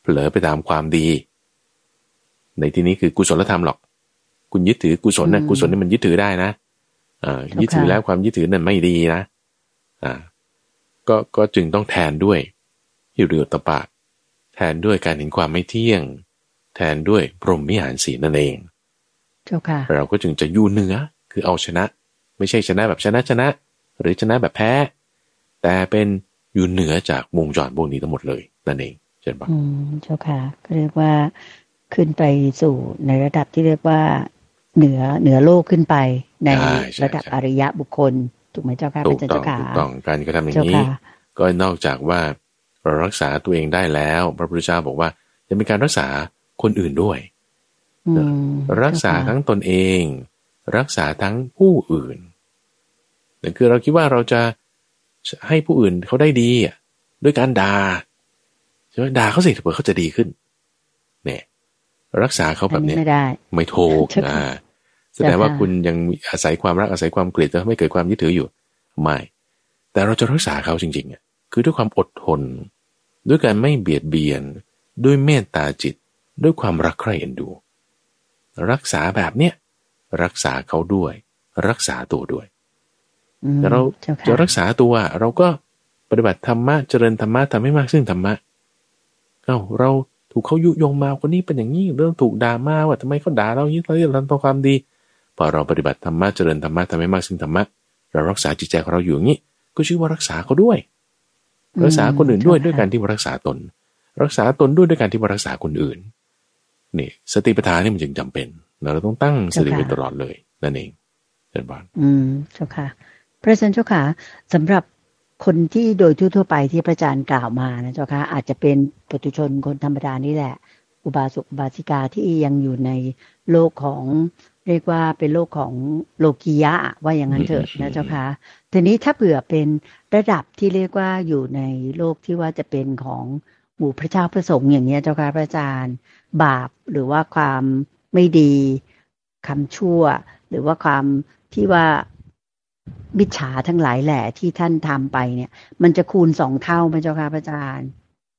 เผลอไปตามความดี ในที่นี้คือกุศลธรรมหรอก คุณยึดถือกุศลนะอืมกุศลนี่มันยึดถือได้นะอ่าเจ้าค่ะยึดถือแล้วความยึดถือนั่นไม่ดีนะอ่าก็ก็จึงต้องแทนด้วยฮิริโอตปะ แทนด้วยการเห็นความไม่เที่ยง แทนด้วยพรหมวิหารสีนั่นเองเจ้าค่ะเราก็จึงจะอยู่เหนือคือเอาชนะ ไม่ใช่ชนะแบบชนะชนะ หรือชนะแบบแพ้ แต่เป็นอยู่เหนือจากวงจรพวกนี้ทั้งหมดเลยนั่นเองเช่นปะอืมเจ้าค่ะก็เรียกว่าขึ้นไปสู่ในระดับที่เรียกว่าเหนือเหนือโลกขึ้นไปในระดับอริยะบุคคลถูกไหมเจ้าค่ะถูเป็นกเจ้าต้องค่ะถูกต้องการกระทำอย่าเจ้างนี้ค่ะก็นอกจากว่าเรารักษาตัวเองได้แล้ว พระพุทธเจ้าบอกว่าจะมีการรักษาคนอื่นด้วยอืมรักษาเจ้ค่ะทั้งตนเอง รักษาทั้งผู้อื่น แต่คือเราคิดว่าเราจะให้ผู้อื่นเขาได้ดีอะด้วยการด่าใช่ไหมด่าเขาสิเผื่อเขาจะดีขึ้น เนี่ย รักษาเขาแบบเนี้ยอัไม่ได้ ไม่ถูกเจ้านะค่ะแสดงว่าเจ้าค่ะคุณยังมีอาศัยความรักอาศัยความเกลียดจะไม่เกิดความยึดถืออยู่ไม่ แต่เราจะรักษาเขาจริงๆอะคือด้วยความอดทน ด้วยการไม่เบียดเบียน ด้วยเมตตาจิต ด้วยความรักใคร่เอ็นดู รักษาแบบเนี้ยรักษาเขาด้วย รักษาตัวด้วยอืม แต่เราเจ้าค่ะจะรักษาตัว เราก็ปฏิบัติธรรมะเจริญธรรมะทำให้มากซึ่งธรรมะเอ้าเราถูกเขายุยงมาคนนี้เป็นอย่างนี้เรื่องถูกด่ามาว่าทำไมเขาด่าเราอย่างนี้เราเราทำความดีพอเราปฏิบัติธรรมะเจริญธรรมะทำให้มากซึ่งธรรมะเรารักษาจิตใจของเราอยู่อย่างนี้ ก็ชื่อว่ารักษาเขาด้วย รักษาคนอื่นด้วยด้วยการที่มารักษาตน รักษาตนด้วยด้วยการที่มารักษาคนอื่นนี่สติปัฏฐานนี่มันจึงจำเป็น เราต้องตั้งสติไว้ตลอดเลยนั่นเองเช่นบ้านอืมเจ้าค่ะ พระอาจารย์เจ้าค่ะสำหรับคนที่โดยทั่วไปที่พระอาจารย์กล่าวมานะเจ้าค่ะอาจจะเป็นปุถุชนคนธรรมดานี่แหละ อุบาสกบาสิกาที่ยังอยู่ในโลกของเรียกว่าเป็นโลกของโลกียะว่าอย่างนั้นเถอะนะเจ้าค่ะทีนี้ถ้าเผื่อเป็นระดับที่เรียกว่าอยู่ในโลกที่ว่าจะเป็นของหมู่พระเจ้าพระสงฆ์อย่างเนี้ยเจ้าค่ะพระอาจารย์ บาปหรือว่าความไม่ดีคำชั่ว หรือว่าความที่ว่า มิจฉาทั้งหลายแหละที่ท่านทำไปเนี่ย มันจะคูณสองเท่าไหมเจ้าค่ะพระอาจารย์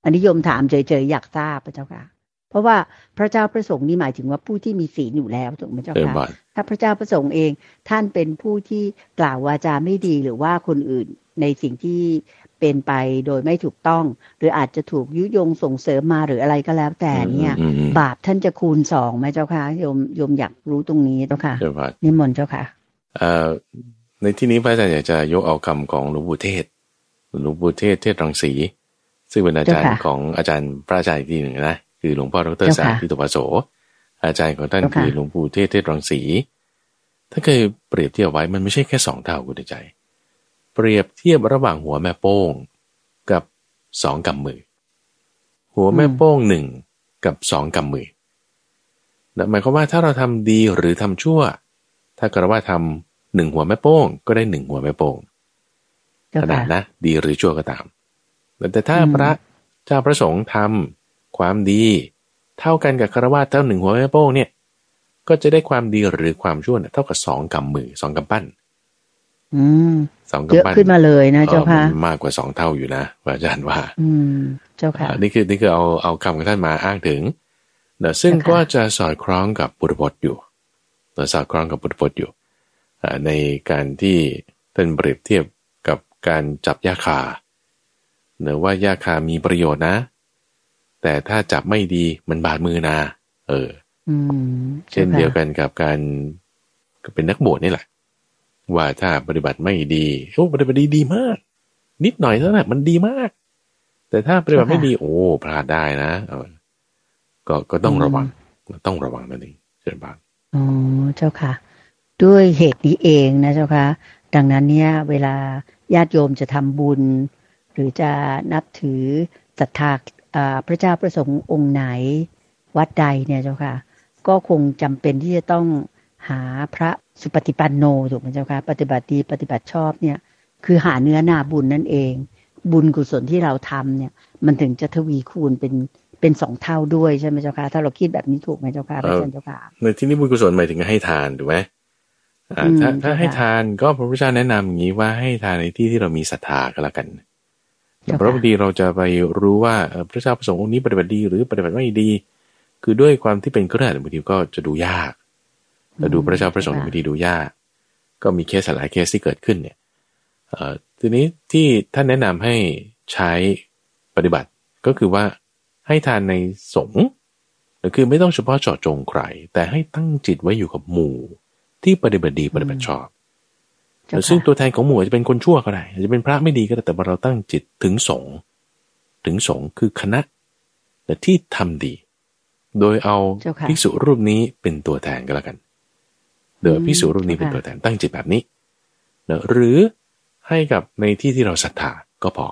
อันนี้โยมถามเฉยๆอยากทราบพระเจ้าค่ะ เพราะว่าพระเจ้าประสงค์นี่หมายถึงว่าผู้ที่มีศีลอยู่แล้วถูกไหมเจ้าเช่นค่ะบ้านถ้าพระเจ้าประสงค์เองท่านเป็นผู้ที่กล่าววาจาไม่ดีหรือว่าคนอื่นในสิ่งที่เป็นไปโดยไม่ถูกต้อง หรืออาจจะถูกยุยงส่งเสริมมาหรืออะไรก็แล้วแต่เนี่ยอืมอืมบาปท่านจะคูณสองไหมเจ้าค่ะโยมโยมอยากรู้ตรงนี้เจ้าค่ะเช่นบ้านนิมนต์เจ้าค่ะเอ่อ ในที่นี้พระอาจารย์อยากจะยกเอาคำของหลวงปู่เทศหลวงปู่เทศเทศรังสี ซึ่งเป็นอาจารย์เจ้าค่ะของอาจารย์พระอาจารย์อีกทีหนึ่งนะคือหลวงพ่อดรเจ้าสาค่ะธิตวโส อาจารย์ของท่านเจ้าค่ะคือหลวงปู่เทศเทศรังสีถ้าเคยเปรียบเทียบไว้มันไม่ใช่แค่สองเท่าคุณใจ เปรียบเทียบระหว่างหัวแม่โป้งกับสองกำมือ หัวแม่โป้งหนึ่งกับสองกำมือนั่นหมายความว่าถ้าเราทำดีหรือทำชั่ว ถ้าเกิดว่าทำ หนึ่งหัวแม่โป้ง ก็ได้หนึ่งหัวแม่โป้งเจ้าขนาค่ะดนะ ดีหรือชั่วก็ตาม แต่ถ้าอืมพระเจ้าพระสงฆ์ทำความดี เท่ากันกับคารวะเท่าหนึ่งหัวแม่โป้งเนี่ย ก็จะได้ความดีหรือความชั่วเนี่ยเท่ากับสองกำมือสองกำปั้นอืมสองเยอะกำปั้นขึ้นมาเลยนะเจ้าค่ะออมันมากกว่าสองเท่าอยู่นะพระอาจารย์ว่า อืม เจ้าค่ะอ่านี่คือนี่คือเอาเอาคำของท่านมาอ้างถึงเนอะซึ่งเจ้าค่ะก็จะสอดคล้องกับบุตรพจน์อยู่เนอะสอดคล้องกับบุตรพจน์อยู่อ่า ในการที่ท่านเปรียบเทียบกับการจับยาคาเนอะว่ายาคามีประโยชน์นะ แต่ถ้าจับไม่ดีมันบาดมือนะเอออืมเช่นเดียวกันกับการก็เป็นนักบวชนี่แหละ ว่าถ้าปฏิบัติไม่ดีโอ้ปฏิบัติดีดีมาก นิดหน่อยเท่านั้นมันดีมาก แต่ถ้าปฏิบัติไม่ดี โอ้พลาดได้นะเออก็ก็ต้องระวังต้องระวังนั่นเองเช่นบางอ๋อเจ้าค่ะ ด้วยเหตุนี้เองนะเจ้าค่ะดังนั้นเนี่ยเวลาญาติโยมจะทำบุญ หรือจะนับถือศรัทธาพระเจ้าประสงค์องค์ไหนวัดใดเนี่ยเจ้าค่ะ ก็คงจำเป็นที่จะต้องหาพระสุปฏิปันโนถูกไหมเจ้าค่ะปฏิบัติดีปฏิบัติชอบเนี่ย คือหาเนื้อนาบุญนั่นเอง บุญกุศลที่เราทำเนี่ย มันถึงจะทวีคูณเป็นเป็นสองเท่าด้วยใช่ไหมเจ้าค่ะถ้าเราคิดแบบนี้ถูกไหมเจ้าค่ะพระอาจารย์เจ้าค่ะในที่นี้บุญกุศลหมายถึงให้ทานถูกไหม ถ้าถ้าใช่ค่ะให้ทานก็พระพุทธเจ้าแนะนำอย่างนี้ว่าให้ทานในที่ที่เรามีศรัทธาก็แล้วกันเจ้าค่ะเพราะบางทีเราจะไปรู้ว่าเอ่อพระเจ้าประสงค์องค์นี้ปฏิบัติดีหรือปฏิบัติไม่ดี คือด้วยความที่เป็นเครือข่ายบางทีก็จะดูยากแต่ดูพระเจ้าประสงค์บางทีดูยาก ก็มีเคสหลายเคสที่เกิดขึ้นเนี่ยเอ่อทีนี้ที่ท่านแนะนำให้ใช้ปฏิบัติก็คือว่าให้ทานในสงฆ์คือไม่ต้องเฉพาะเจาะจงใครแต่ให้ตั้งจิตไว้อยู่กับหมู่ ที่ปฏิบัติดีปฏิบัติชอบเจ้าค่ะซึ่งตัวแทนของหมู่อาจจะเป็นคนชั่วก็ได้อาจจะเป็นพระไม่ดีก็ได้แต่ว่าเราตั้งจิตถึงสงฆ์ถึงสงฆ์คือคณะ แต่ที่ทำดี โดยเอาเจ้าค่ะภิกษุรูปนี้เป็นตัวแทนก็แล้วกัน โดยเอาภิกษุรูปนี้เป็นตัวแทนตั้งจิตแบบนี้เนอะหรือให้กับในที่ที่เราศรัทธาก็พอ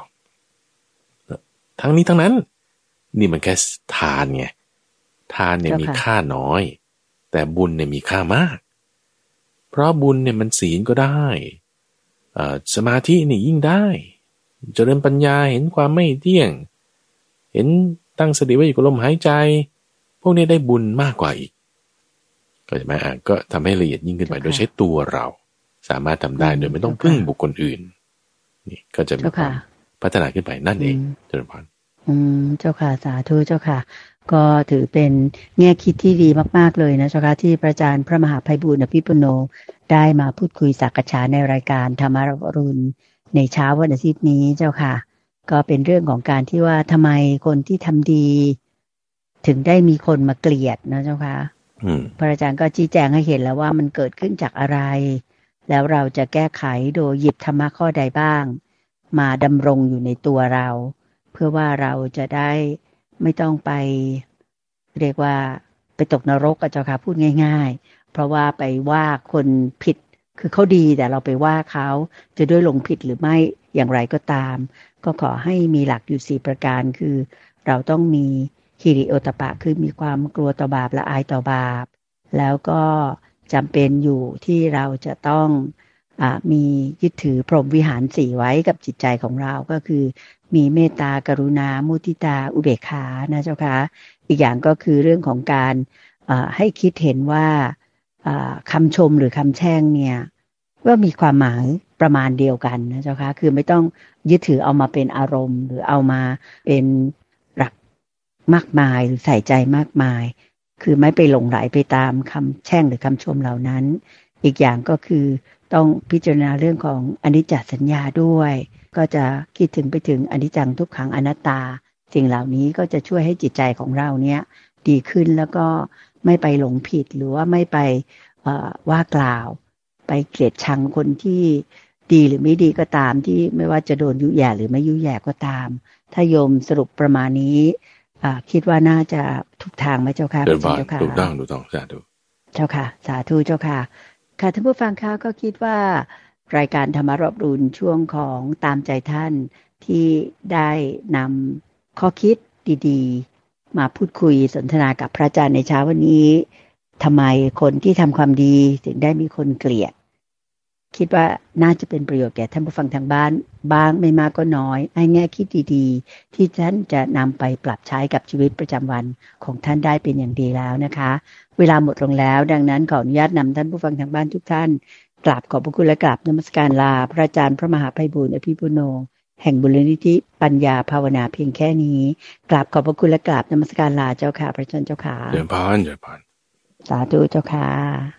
เนอะทั้งนี้ทั้งนั้น นี่มันแค่ทานไงทานเนี่ยเจ้าค่ะมีค่าน้อย แต่บุญเนี่ยมีค่ามาก เพราะบุญเนี่ยมันศีลก็ได้อ่าสมาธินี่ยิ่งได้เจริญปัญญาเห็นความไม่เที่ยง เห็นตั้งสติไว้อยู่กับลมหายใจ พวกนี้ได้บุญมากกว่าอีก ก็ใช่ไหมอะก็ทำให้ละเอียดยิ่งขึ้นไปเจ้าค่ะโดยใช้ตัวเรา สามารถทำได้อืมโดยไม่ต้องเจ้าค่ะพึ่งบุคคลอื่น นี่ก็จะมีเจ้าควาค่ะมพัฒนาขึ้นไปนั่นเองอืมเจริญพรอืมเจ้าค่ะสาธุเจ้าค่ะ ก็ถือเป็นแง่คิดที่ดีมาก ๆ เลยนะเจ้าค่ะที่พระอาจารย์พระมหาภัยบุญอภิปุโน ได้มาพูดคุยสักษาในรายการธรรมรรุณในเช้าวันอาทิตย์นี้เจ้าค่ะ ก็เป็นเรื่องของการที่ว่าทำไมคนที่ทำดี ถึงได้มีคนมาเกลียดนะเจ้าค่ะพระอาจารย์ก็ชี้แจงให้เห็นแล้วว่ามันเกิดขึ้นจากอะไร แล้วเราจะแก้ไขโดยหยิบธรรมะข้อใดบ้าง มาดำรงอยู่ในตัวเรา เพื่อว่าเราจะได้ ไม่ต้องไปเรียกว่าไปตกนรกกับเจ้าค่ะพูดง่าย ๆ เพราะว่าไปว่าคนผิดคือเขาดีแต่เราไปว่าเขาจะด้วยลงผิดหรือไม่อย่างไรก็ตาม ก็ขอให้มีหลักอยู่สี่ประการคือ เราต้องมีฮิริโอตปะคือมีความกลัวต่อบาปและอายต่อบาป แล้วก็จำเป็นอยู่ที่เราจะต้อง มียึดถือพรหมวิหารสี่ไว้กับจิตใจของเราก็คือ มีเมตตากรุณา มุติตา อุเบกขานะเจ้าคะอีกอย่างก็คือเรื่องของการให้คิดเห็นว่าคำชมหรือคำแช่งเนี่ยว่ามีความหมายประมาณเดียวกันนะเจ้าคะคือไม่ต้องยึดถือเอามาเป็นอารมณ์ หรือเอามาเป็นหลักมากมายหรือใส่ใจมากมาย คือไม่ไปหลงไหลไปตามคำแช่งหรือคำชมเหล่านั้น อีกอย่างก็คือ ต้องพิจารณาเรื่องของอนิจจสัญญาด้วย ก็จะคิดถึงไปถึงอนิจจังทุกขังอนัตตา สิ่งเหล่านี้ก็จะช่วยให้จิตใจของเราเนี้ยดีขึ้นแล้วก็ไม่ไปหลงผิดหรือว่าไม่ไปว่ากล่าว ไปเกลียดชังคนที่ดีหรือไม่ดีก็ตามที่ไม่ว่าจะโดนยุแย่หรือไม่ยุแย่ก็ตาม ถ้าโยมสรุปประมาณนี้คิดว่าน่าจะถูกทางไหมเจ้าค่ะเจ้าค่ะถูกต้องถูกต้องสาธุเจ้าค่ะ สาธุเจ้าค่ะ ค่ะท่านผู้ฟังคะก็คิดว่า รายการธรรมรบรุนช่วงของตามใจท่านที่ได้นำข้อคิดดีๆ มาพูดคุยสนทนากับพระอาจารย์ในเช้าวันนี้ทำไมคนที่ทำความดีถึงได้มีคนเกลียด คิดว่าน่าจะเป็นประโยชน์แก่ท่านผู้ฟังทางบ้าน บ้างไม่มากก็น้อยให้แง่คิดดีๆ ที่ท่านจะนำไปปรับใช้กับชีวิตประจำวันของท่านได้เป็นอย่างดีแล้วนะคะ เวลาหมดลงแล้ว ดังนั้นขออนุญาตนำท่านผู้ฟังทางบ้านทุกท่านกราบขอบพระคุณและกราบนมัสการลา พระอาจารย์พระมหาภัยบุญอภิปุโน แห่งบุรณิธิปัญญาภาวนาเพียงแค่นี้กราบขอบพระคุณและกราบนมัสการลาเจ้าค่ะ พระอาจารย์เจ้าค่ะเดินพานเดินพานสาธุเจ้าค่ะ